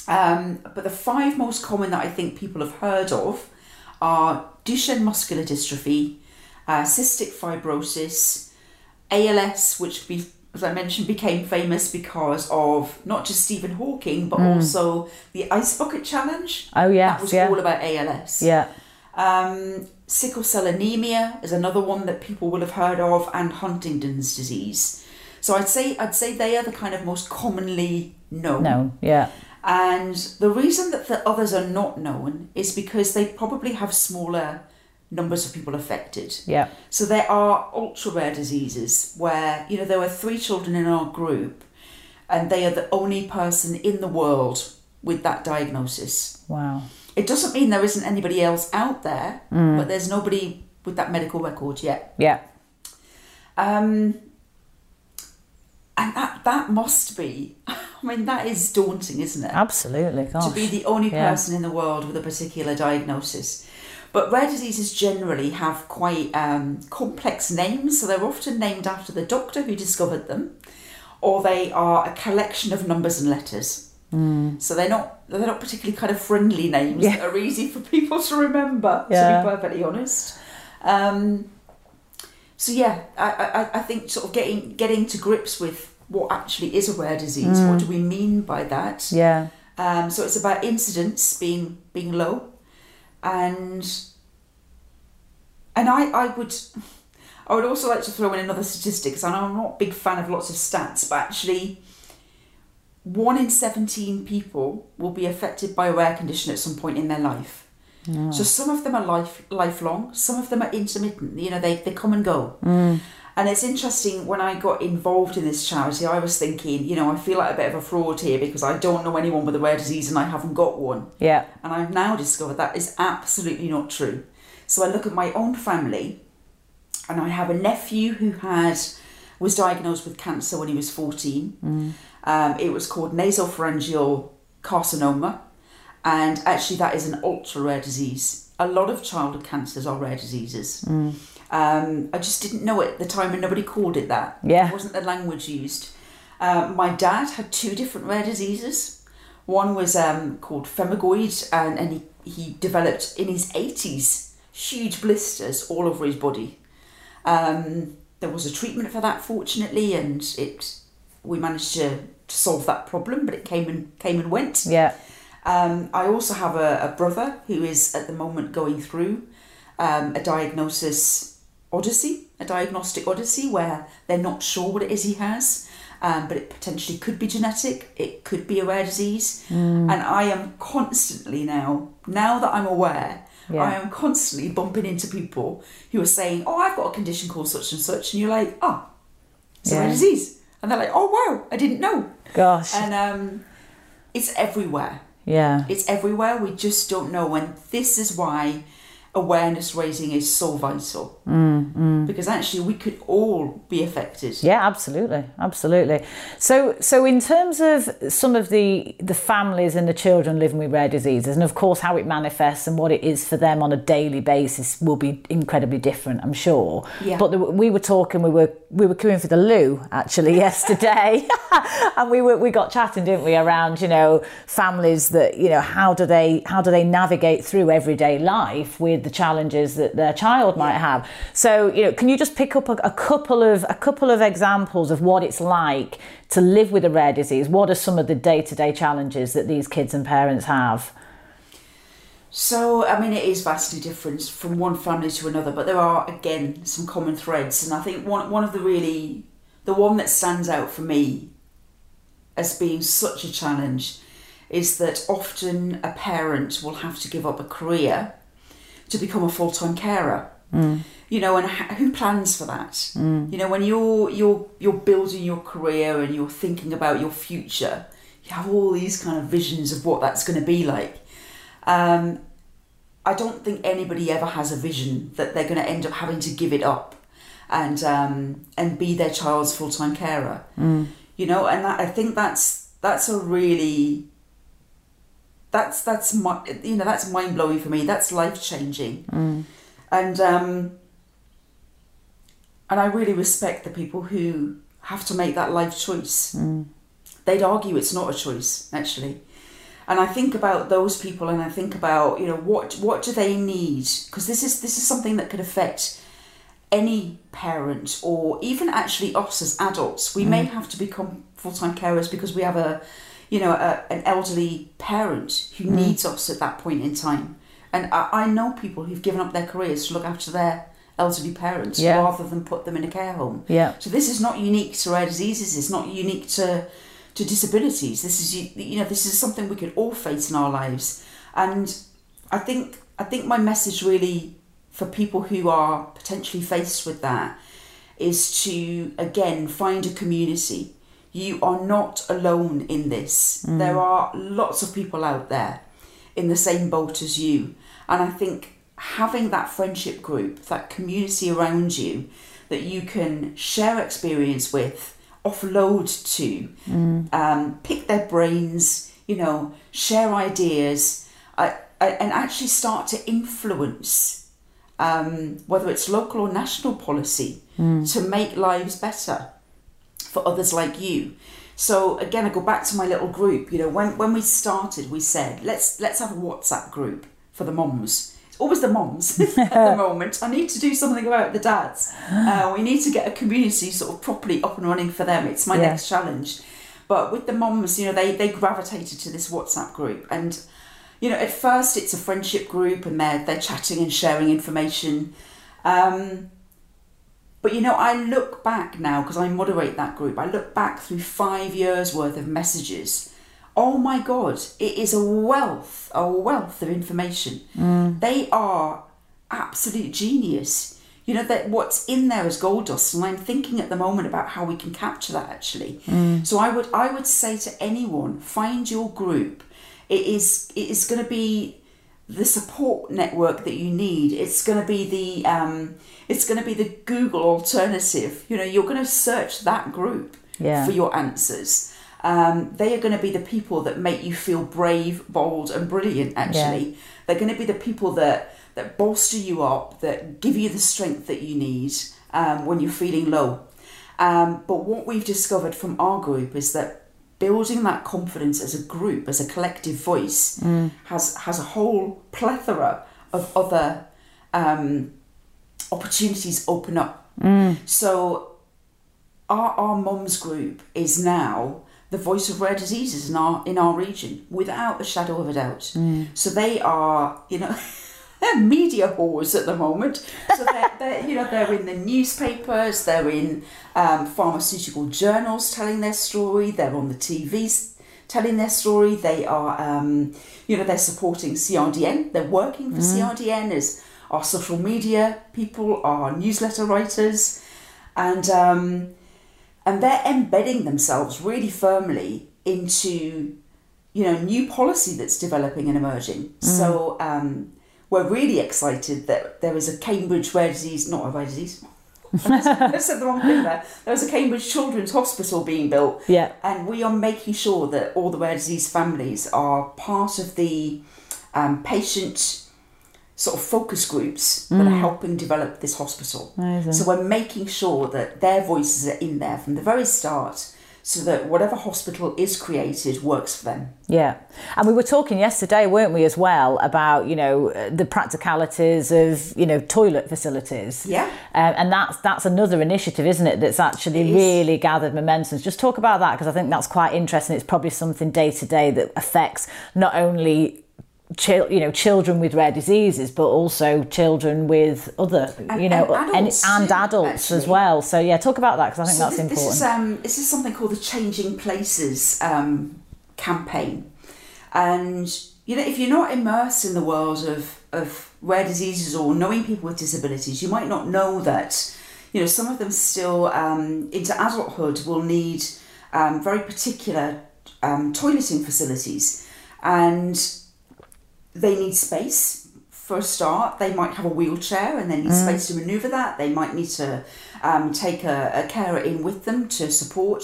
Um, but the five most common that I think people have heard of are Duchenne muscular dystrophy, uh, cystic fibrosis, ALS, which be, as I mentioned became famous because of not just Stephen Hawking, but also the Ice Bucket Challenge. Oh, yes, that was yeah. all about ALS. yeah Um, sickle cell anemia is another one that people will have heard of, and Huntington's disease. So I'd say I'd say they are the kind of most commonly known. no yeah And the reason that the others are not known is because they probably have smaller numbers of people affected. yeah So there are ultra rare diseases where, you know, there were three children in our group and they are the only person in the world with that diagnosis. wow It doesn't mean there isn't anybody else out there, but there's nobody with that medical record yet. yeah Um, and that that must be, I mean, that is daunting, isn't it? absolutely gosh. to be the only Yeah. person in the world with a particular diagnosis. But rare diseases generally have quite um, complex names, so they're often named after the doctor who discovered them, or they are a collection of numbers and letters. So they're not they're not particularly kind of friendly names Yeah. that are easy for people to remember. Yeah. To be perfectly honest. Um, so yeah, I, I, I think sort of getting getting to grips with what actually is a rare disease. What do we mean by that? yeah Um, so it's about incidence being being low, and and I I would I would also like to throw in another statistic because I know I'm not a big fan of lots of stats, but actually, one in seventeen people will be affected by a rare condition at some point in their life. So some of them are life lifelong, some of them are intermittent. You know, they they come and go. And it's interesting when I got involved in this charity, I was thinking, you know, I feel like a bit of a fraud here because I don't know anyone with a rare disease and I haven't got one. yeah And I've now discovered that is absolutely not true. So I look at my own family and I have a nephew who had was diagnosed with cancer when he was 14. Um, it was called nasopharyngeal carcinoma. and actually that is an ultra rare disease. A lot of childhood cancers are rare diseases. Um, I just didn't know it at the time, and nobody called it that. Yeah. it wasn't the language used. Uh, my dad had two different rare diseases. One was um, called pemphigoid, and, and he, he developed in his 80s huge blisters all over his body. Um, there was a treatment for that, fortunately, and it we managed to, to solve that problem, but it came and came and went. Yeah. Um, I also have a, a brother who is at the moment going through um, a diagnosis odyssey, a diagnostic odyssey, where they're not sure what it is he has, um, but it potentially could be genetic, it could be a rare disease. And I am constantly now, now that I'm aware, Yeah. I am constantly bumping into people who are saying, Oh, I've got a condition called such and such. And you're like, Oh, it's a rare disease. And they're like, Oh, wow, I didn't know. Gosh. And um, it's everywhere. yeah. It's everywhere. We just don't know. And this is why awareness raising is so vital. Mm, Because actually, we could all be affected. Yeah, absolutely, absolutely. So, so in terms of some of the the families and the children living with rare diseases, and of course how it manifests and what it is for them on a daily basis will be incredibly different, I'm sure. Yeah. But the, we were talking, we were we were queuing for the loo actually yesterday, and we were we got chatting, didn't we, around you know families that you know how do they how do they navigate through everyday life with the challenges that their child might have. So you know, can you just pick up a, a couple of a couple of examples of what it's like to live with a rare disease? What are some of the day to day challenges that these kids and parents have? So, I mean, it is vastly different from one family to another, but there are, again, some common threads. And I think one, one of the really, the one that stands out for me as being such a challenge is that often a parent will have to give up a career to become a full time carer. You know, and who plans for that? You know, when you're you're you're building your career and you're thinking about your future, you have all these kind of visions of what that's going to be like. Um, I don't think anybody ever has a vision that they're going to end up having to give it up and um, and be their child's full time carer. You know, and that, I think that's that's a really that's that's my, you know that's mind blowing for me. That's life changing, mm. and um, and I really respect the people who have to make that life choice. Mm. They'd argue it's not a choice, actually. And I think about those people, and I think about you know what what do they need? Because this is this is something that could affect any parent or even actually us as adults. We may mm. have to become full time carers because we have a you know a, an elderly parent who mm. needs us at that point in time. And I, I know people who've given up their careers to look after their elderly parents Yeah. rather than put them in a care home. Yeah. So this is not unique to rare diseases. It's not unique to to disabilities. This is you know this is something we could all face in our lives, and I think I think my message really for people who are potentially faced with that is to again find a community. You are not alone in this. There are lots of people out there in the same boat as you, and I think having that friendship group, that community around you that you can share experience with, offload to, um, pick their brains, you know, share ideas, uh, and actually start to influence, um, whether it's local or national policy, to make lives better for others like you. So again, I go back to my little group. You know, when when we started, we said let's let's have a WhatsApp group for the moms. It's always the moms at the moment. I need to do something about the dads. Uh, we need to get a community sort of properly up and running for them. It's my Yeah. next challenge. But with the moms, you know, they they gravitated to this WhatsApp group, and you know, at first it's a friendship group, and they're they're chatting and sharing information. Um, but you know, I look back now because I moderate that group. I look back through five years worth of messages. Oh my God, it is a wealth, a wealth of information. Mm. They are absolute genius. You know that what's in there is gold dust, and I'm thinking at the moment about how we can capture that actually. Mm. So I would I would say to anyone, find your group. It is it is going to be the support network that you need. It's going to be the um, it's going to be the Google alternative. You know, you're going to search that group Yeah. for your answers. Um, they are going to be the people that make you feel brave, bold, and brilliant. Actually, they're going to be the people that that bolster you up, that give you the strength that you need um, when you're feeling low. Um, but what we've discovered from our group is that building that confidence as a group, as a collective voice, mm. has has a whole plethora of other um, opportunities open up. Mm. So our our mums group is now the voice of rare diseases in our in our region without a shadow of a doubt. Mm. So they are, you know. They're media whores at the moment, so they're, they're you know they're in the newspapers, they're in um, pharmaceutical journals telling their story, they're on the TVs telling their story. They are um, you know they're supporting CRDN, they're working for CRDN as our social media people, our newsletter writers, and um, and they're embedding themselves really firmly into you know new policy that's developing and emerging. So um, we're really excited that there is a Cambridge rare disease, not a rare disease. I said the wrong thing there. There's a Cambridge Children's Hospital being built, Yeah. and we are making sure that all the rare disease families are part of the um, patient sort of focus groups that are helping develop this hospital. Amazing. So we're making sure that their voices are in there from the very start, so that whatever hospital is created works for them. Yeah. And we were talking yesterday, weren't we, as well, about, you know, the practicalities of, you know, toilet facilities. Yeah. Um, and that's that's another initiative, isn't it, that's actually It really gathered momentum. Just talk about that because I think that's quite interesting. It's probably something day to day that affects not only chil- you know children with rare diseases but also children with other And- you know and adults and too, adults as well so yeah talk about that because i think So that's thi- important This is, um, this is something called the Changing Places um, campaign. And, you know, if you're not immersed in the world of, of rare diseases or knowing people with disabilities, you might not know that, you know, some of them still um, into adulthood will need um, very particular um, toileting facilities. And they need space for a start. They might have a wheelchair and they need space to maneuver that. They might need to um, take a, a carer in with them to support.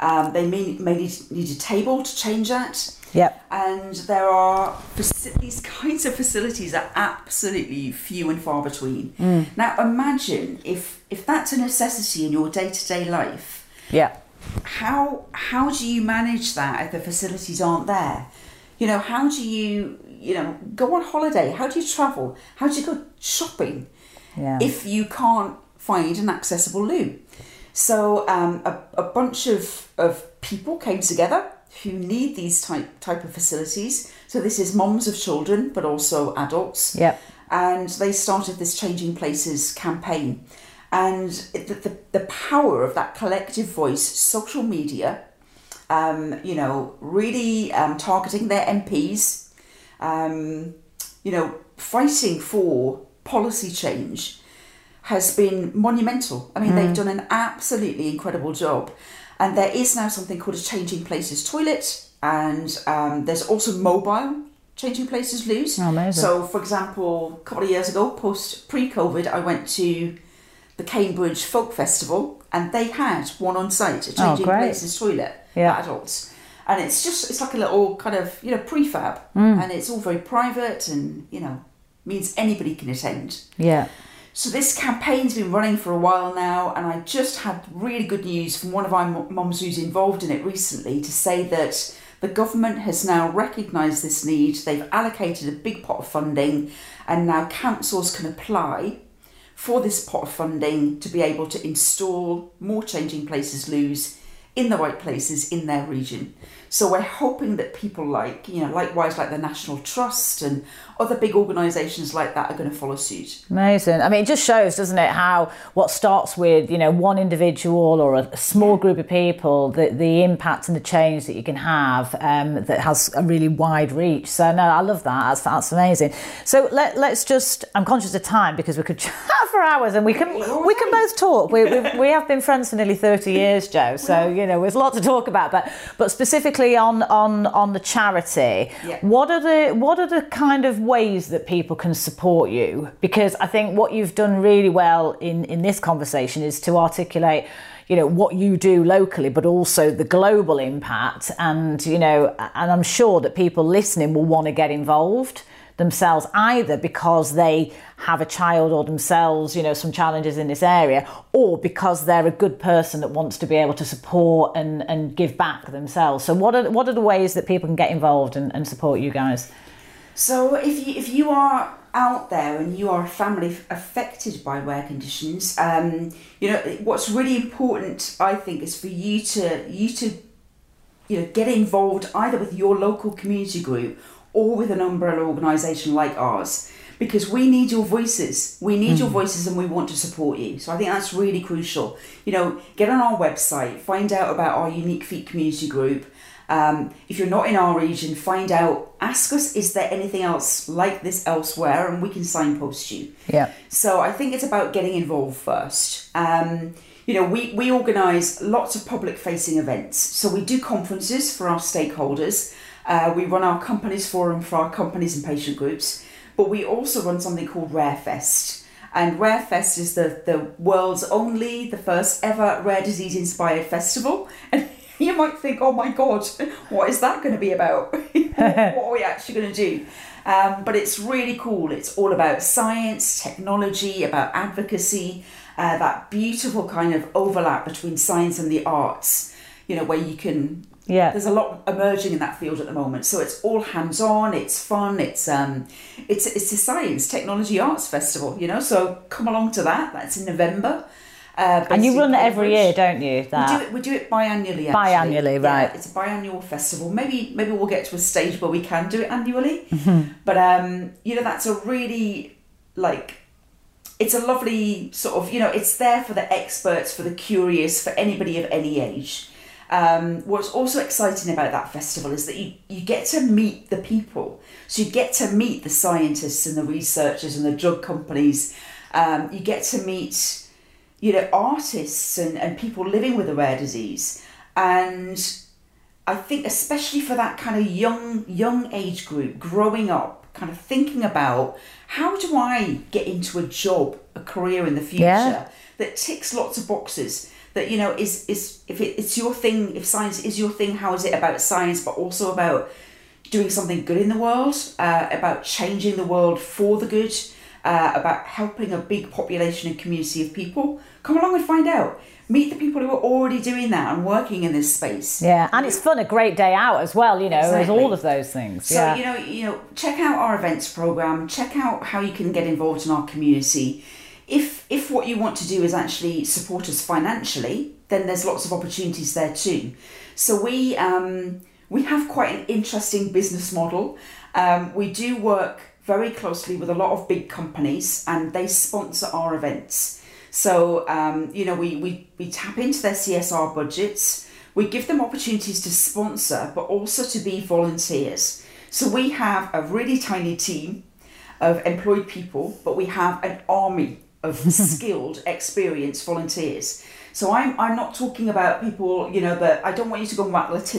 Um, they may, may need, need a table to change that. yep And there are these kinds of facilities are absolutely few and far between. Now imagine if if that's a necessity in your day to day life yeah how how do you manage that if the facilities aren't there you know how do you you know go on holiday. How do you travel? How do you go shopping yeah. if you can't find an accessible loo? So um, a, a bunch of, of people came together who need these type type of facilities. So this is moms of children but also adults. Yep. and they started this Changing Places campaign. And the, the, the power of that collective voice, social media, um, you know, really um, targeting their MPs, um, you know, fighting for policy change has been monumental. I mean, they've done an absolutely incredible job. And there is now something called a Changing Places toilet, and um, there's also mobile Changing Places loos. Oh, amazing. So, for example, a couple of years ago, post pre COVID, I went to the Cambridge Folk Festival, and they had one on site, a Changing Oh. Places toilet Yeah. for adults. And it's just, it's like a little kind of, you know, prefab. Mm. And it's all very private and, you know, means anybody can attend. yeah So this campaign's been running for a while now, and I just had really good news from one of our mums who's involved in it recently to say that the government has now recognised this need. They've allocated a big pot of funding, and now councils can apply for this pot of funding to be able to install more changing places loos in the right places in their region. So we're hoping that people like, you know, likewise like the National Trust and other big organisations like that are going to follow suit. Amazing. I mean, it just shows, doesn't it, how what starts with you know one individual or a small group of people, the the impact and the change that you can have um, that has a really wide reach. So no, I love that. That's, that's amazing. So let let's just. I'm conscious of time because we could chat for hours and we can we can both talk. We we we have been friends for nearly thirty years, Joe. So you know, there's a lot to talk about. But but specifically on on on the charity, Yeah. what are the what are the kind of ways that people can support you? Because I think what you've done really well in in this conversation is to articulate, you know what you do locally but also the global impact and you know and i'm sure that people listening will want to get involved themselves either because they have a child or themselves you know some challenges in this area or because they're a good person that wants to be able to support and and give back themselves. So what are what are the ways that people can get involved and, and support you guys? So if you if you are out there and you are a family affected by wear conditions, um, you know what's really important, I think, is for you to you to you know get involved either with your local community group or with an umbrella organisation like ours because we need your voices. We need mm. your voices and we want to support you. So I think that's really crucial. You know, get on our website, find out about our Unique Feet community group. Um, if you're not in our region, find out, ask us, is there anything else like this elsewhere? And we can signpost you. Yeah. So I think it's about getting involved first. Um, you know, we, we organise lots of public facing events. So we do conferences for our stakeholders. Uh, we run our companies forum for our companies and patient groups. But we also run something called Rarefest. And Rarefest is the, the world's only, the first ever rare disease inspired festival. And you might think, oh my God, what is that going to be about? what are we actually going to do? Um, but it's really cool. It's all about science, technology, about advocacy, uh, that beautiful kind of overlap between science and the arts, you know, where you can. Yeah. There's a lot emerging in that field at the moment. So it's all hands on, it's fun, it's um it's it's a science, technology arts festival, you know. So come along to that. That's in November. Uh, and you run it every year, don't you? That? We do it. We do it biannually. Actually. Biannually, right? Yeah, it's a biannual festival. Maybe maybe we'll get to a stage where we can do it annually. Mm-hmm. But um, you know, that's a really like. It's a lovely sort of you know. It's there for the experts, for the curious, for anybody of any age. Um, what's also exciting about that festival is that you, you get to meet the people. So you get to meet the scientists and the researchers and the drug companies. Um, you get to meet you know, artists and, and people living with a rare disease. And I think especially for that kind of young young age group growing up, kind of thinking about how do I get into a job, a career in the future yeah. that ticks lots of boxes. That you know is is if it, it's your thing, if science is your thing, how is it about science, but also about doing something good in the world, uh, about changing the world for the good, uh, about helping a big population and community of people. Come along and find out. Meet the people who are already doing that and working in this space. Yeah, and it's fun, a great day out as well. You know, exactly. all of those things. So yeah. you know, you know, check out our events program. Check out how you can get involved in our community. If if what you want to do is actually support us financially, then there's lots of opportunities there too. So we um, we have quite an interesting business model. Um, we do work very closely with a lot of big companies and they sponsor our events. So, um, you know, we, we, we tap into their CSR budgets, we give them opportunities to sponsor, but also to be volunteers. So, we have a really tiny team of employed people, but we have an army of skilled, experienced volunteers. So I'm I'm not talking about people, you know, that I don't want you to go and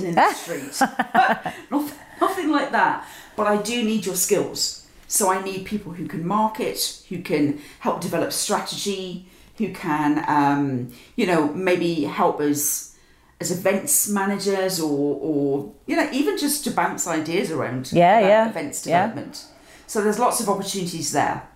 in the street. nothing, nothing like that. But I do need your skills. So I need people who can market, who can help develop strategy, who can, um, you know, maybe help us as events managers or, or you know, even just to bounce ideas around yeah, yeah. events development. Yeah. So there's lots of opportunities there.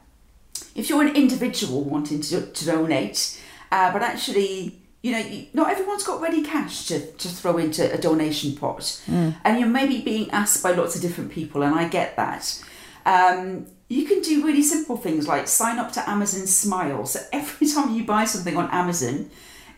If you're an individual wanting to, to donate, uh, but actually you know, not everyone's got ready cash to, to throw into a donation pot. Mm. And you're maybe being asked by lots of different people, and I get that. Um, you can do really simple things like sign up to Amazon Smile. So every time you buy something on Amazon,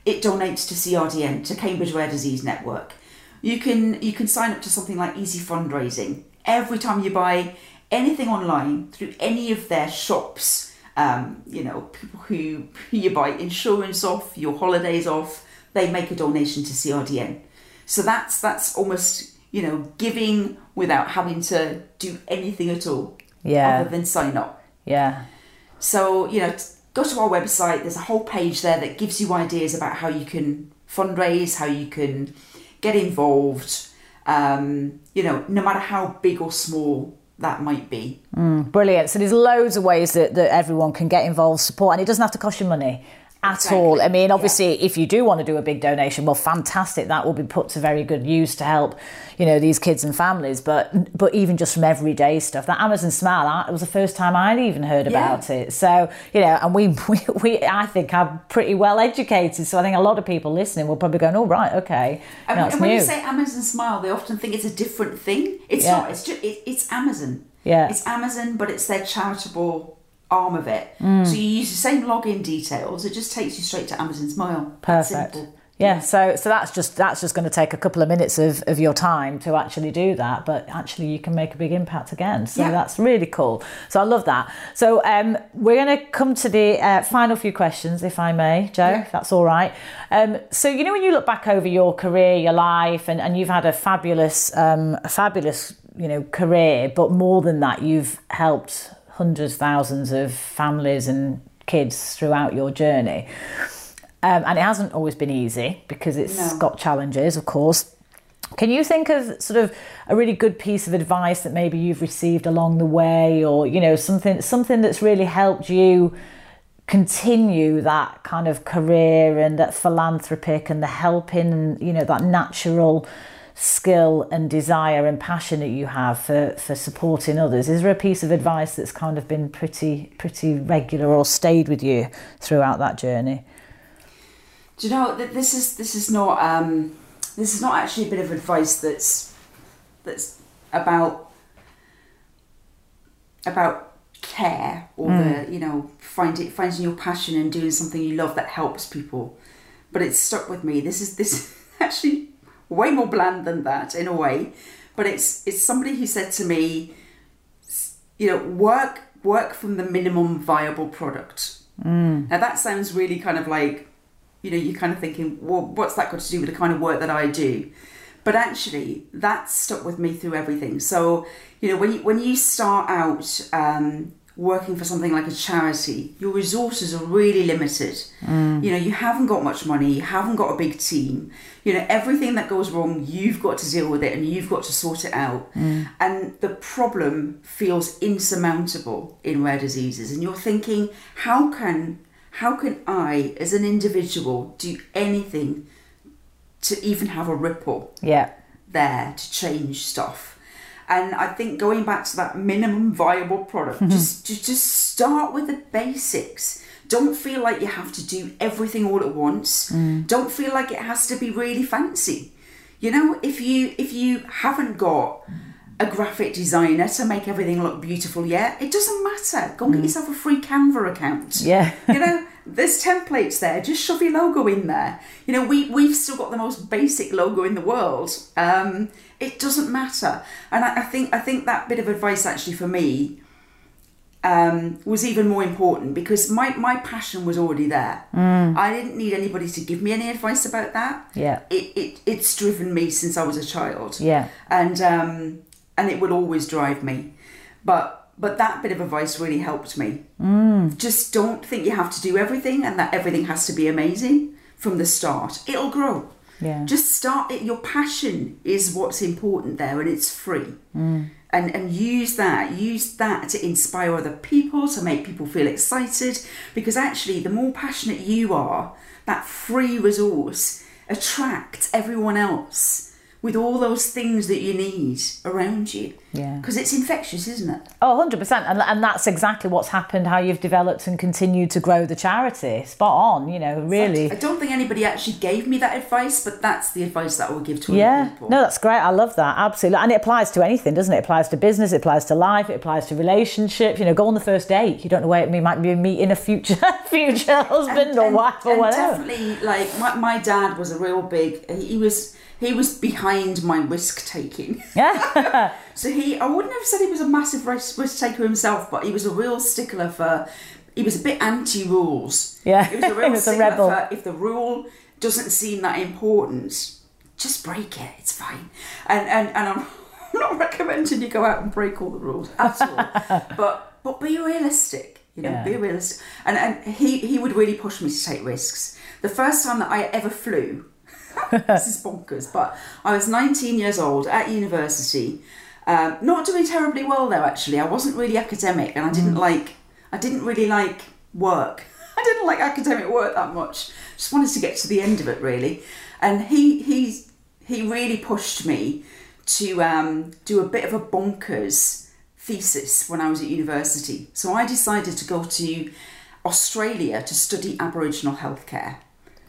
it donates to CRDN, to Cambridge Rare Disease Network. You can you can sign up to something like Easy Fundraising. Every time you buy anything online through any of their shops, um, you know, people who, who you buy insurance off, your holidays off, they make a donation to CRDN. So that's that's almost you know giving without having to do anything at all yeah. other than sign up. Yeah. So, you know, go to our website. There's a whole page there that gives you ideas about how you can fundraise, how you can get involved, um, you know, no matter how big or small that might be. Mm, brilliant. So there's loads of ways that, that everyone can get involved, support, and it doesn't have to cost you money. At Exactly, all. I mean, yeah. obviously, if you do want to do a big donation, well, fantastic. That will be put to very good use to help, you know, these kids and families. But but even just from everyday stuff, that Amazon Smile, I- it was the first time I'd even heard about it. So you know, and we, we we I think are pretty well educated. So I think a lot of people listening will probably go, "Oh right, okay, And, that's and when new." you say Amazon Smile, they often think it's a different thing. It's Yeah. not. It's just it, it's Amazon. Yeah. It's Amazon, but it's their charitable arm of it. Mm. So you use the same login details. It just takes you straight to Amazon Smile. Perfect. simple. Yeah, so so that's just that's just going to take a couple of minutes of, of your time to actually do that, but actually you can make a big impact again. So Yeah. that's really cool. So I love that. So um, we're going to come to the uh, final few questions, if I may, Joe, Yeah. if that's all right. Um, so you know when you look back over your career, your life, and, and you've had a fabulous, um, a fabulous, you know, career, but more than that, you've helped hundreds, thousands of families and kids throughout your journey. Um, and it hasn't always been easy because it's No. got challenges, of course. Can you think of sort of a really good piece of advice that maybe you've received along the way, or you know something something that's really helped you continue that kind of career and that philanthropic and the helping, and you know that natural skill and desire and passion that you have for for supporting others? Is there a piece of advice that's kind of been pretty pretty regular or stayed with you throughout that journey? Do you know that this is this is not um, this is not actually a bit of advice that's that's about about care or the you know find it finding your passion and doing something you love that helps people. But it's stuck with me. This is this actually way more bland than that in a way. But it's it's somebody who said to me, you know, work work from the minimum viable product. Now that sounds really kind of like, you know, you're kind of thinking, well, what's that got to do with the kind of work that I do? But actually, that stuck with me through everything. So, you know, when you when you start out um, working for something like a charity, your resources are really limited. Mm. You know, you haven't got much money, you haven't got a big team. You know, everything that goes wrong, you've got to deal with it and you've got to sort it out. Mm. And the problem feels insurmountable in rare diseases. And you're thinking, how can how can I, as an individual, do anything to even have a ripple Yeah. there to change stuff? And I think going back to that minimum viable product, mm-hmm. just, just just start with the basics. Don't feel like you have to do everything all at once. Mm. Don't feel like it has to be really fancy. You know, if you if you haven't got a graphic designer to make everything look beautiful yet, it doesn't matter. Go and get mm. yourself a free Canva account Yeah. you know, there's templates there. Just shove your logo in there. You know, we we've still got the most basic logo in the world. Um, it doesn't matter, and I, I think I think that bit of advice actually for me um, was even more important because my my passion was already there. I didn't need anybody to give me any advice about that. Yeah. It, it it's driven me since I was a child Yeah. and um, and it will always drive me. But but that bit of advice really helped me. Mm. Just don't think you have to do everything and that everything has to be amazing from the start. It'll grow. Yeah. Just start it. Your passion is what's important there, and it's free. And and use that. Use that to inspire other people to make people feel excited. Because actually, the more passionate you are, that free resource attracts everyone else with all those things that you need around you. Yeah. Because it's infectious, isn't it? Oh, 100%. And, and that's exactly what's happened, how you've developed and continued to grow the charity. Spot on, you know, really. I don't think anybody actually gave me that advice, but that's the advice that I would give to other Yeah, people. no, that's great. I love that. Absolutely. And it applies to anything, doesn't it? It applies to business, it applies to life, it applies to relationships. You know, go on the first date. You don't know where it might be meeting a future future husband or wife or and whatever. Definitely, like my, my dad was a real big. He was he was behind my risk taking. Yeah. So he, I wouldn't have said he was a massive risk, risk taker himself, but he was a real stickler for. He was a bit anti rules. Yeah, he was a real was a rebel. for if the rule doesn't seem that important, just break it. It's fine. And and and I'm. I'm not recommending you go out and break all the rules at all, but but be realistic. You know, Yeah. be realistic. And and he he would really push me to take risks. The first time that I ever flew, this is bonkers, but I was 19 years old at university, um, not doing terribly well though. actually. I wasn't really academic, and I didn't like I didn't really like work. I didn't like academic work that much. Just wanted to get to the end of it really, and he he he really pushed me to um, do a bit of a bonkers thesis when I was at university. So I decided to go to Australia to study Aboriginal healthcare.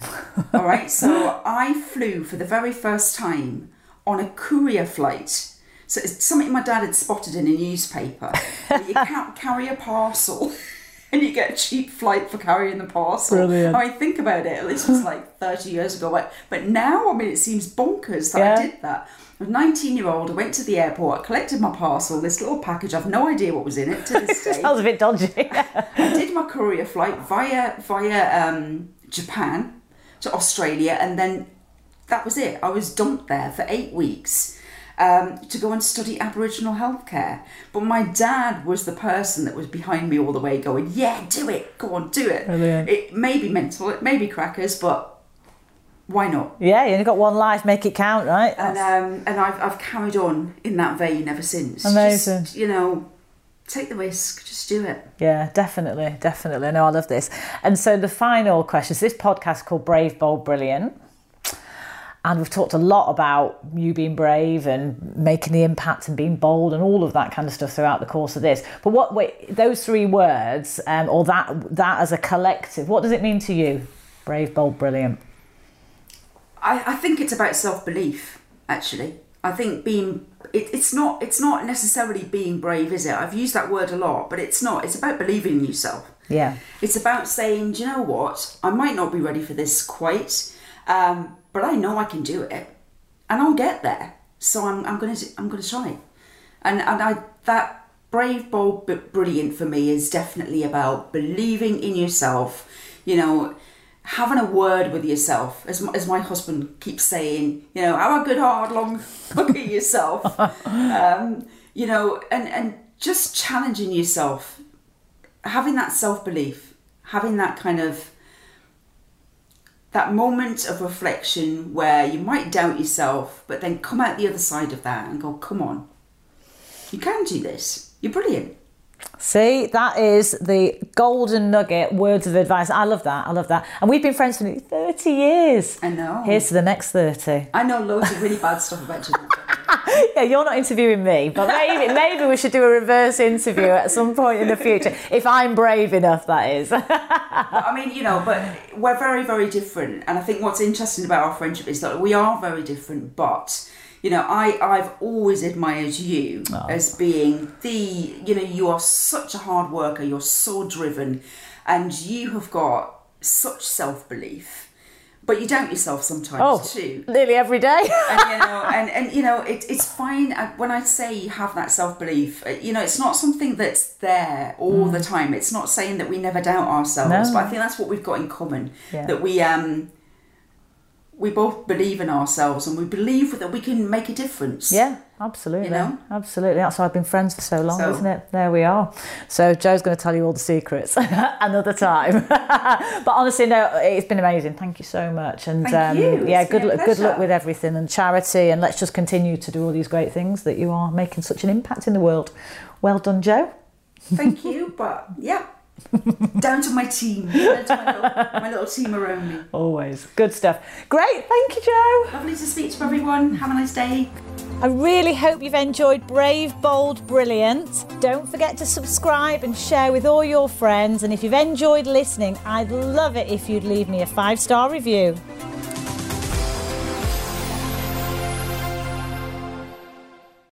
All right, so I flew for the very first time on a courier flight. So it's something my dad had spotted in a newspaper. you can't carry a parcel and you get a cheap flight for carrying the parcel. Brilliant. I mean, think about it. This was like 30 years ago. But, but now, I mean, it seems bonkers that Yeah. I did that. I was 19 year old, I went to the airport, I collected my parcel, this little package. I've no idea what was in it to this day. Was a bit dodgy. I did my courier flight via via um, Japan to Australia, and then that was it. I was dumped there for eight weeks um, to go and study Aboriginal healthcare. But my dad was the person that was behind me all the way, going, "Yeah, do it. Go on, do it." Brilliant. It may be mental, it may be crackers, but why not? yeah, you only got one life, make it count, right? And um, and I've I've carried on in that vein ever since. Amazing. Just, you know, take the risk, just do it. Yeah, definitely, definitely. I know I love this. And so the final question is this podcast called Brave, Bold, Brilliant. And we've talked a lot about you being brave and making the impact and being bold and all of that kind of stuff throughout the course of this. But what wait, those three words, um, or that that as a collective, what does it mean to you? Brave, bold, brilliant. I, I think it's about self belief. Actually, I think being it, it's not it's not necessarily being brave, is it? I've used that word a lot, but it's not. It's about believing in yourself. Yeah. It's about saying, do you know what? I might not be ready for this quite, um, but I know I can do it, and I'll get there. So I'm, I'm gonna I'm gonna try, and and I that brave, bold, but brilliant for me is definitely about believing in yourself. You know, having a word with yourself, as my, as my husband keeps saying. You know, have a good hard long look at yourself. um, you know, and and just challenging yourself having that self belief, having that kind of that moment of reflection where you might doubt yourself, but then come out the other side of that and go, "Come on, you can do this. You're brilliant." See, that is the golden nugget words of advice. I love that. I love that. And we've been friends for nearly 30 years. I know. Here's to the next 30. I know loads of really bad stuff about you. Yeah, you're not interviewing me, but maybe maybe we should do a reverse interview at some point in the future. If I'm brave enough, that is. I mean, you know, but we're very, very different. And I think what's interesting about our friendship is that we are very different, but you know, I, I've always admired you as being the, you know, you are such a hard worker, you're so driven, and you have got such self belief. But you doubt yourself sometimes oh, too. nearly every day. and you know, and, and you know, it, it's fine. uh, When I say you have that self belief, you know, it's not something that's there all the time. It's not saying that we never doubt ourselves, Mm. No. but I think that's what we've got in common. Yeah. That we um we both believe in ourselves and we believe that we can make a difference. yeah, absolutely. You know? Absolutely. That's why I've been friends for so long, So- isn't it? There we are. So Joe's going to tell you all the secrets another time. but honestly, no, it's been amazing. Thank you so much. And um, you. yeah, It's good luck, good luck with everything and charity. And let's just continue to do all these great things that you are making such an impact in the world. Well done, Joe. Thank you, but yeah. Down to my team. Down to my little, my little team around me. Always. Good stuff. Great. Thank you, Joe. Lovely to speak to everyone. Have a nice day. I really hope you've enjoyed Brave, Bold, Brilliant. Don't forget to subscribe and share with all your friends. And if you've enjoyed listening, I'd love it if you'd leave me a five star review.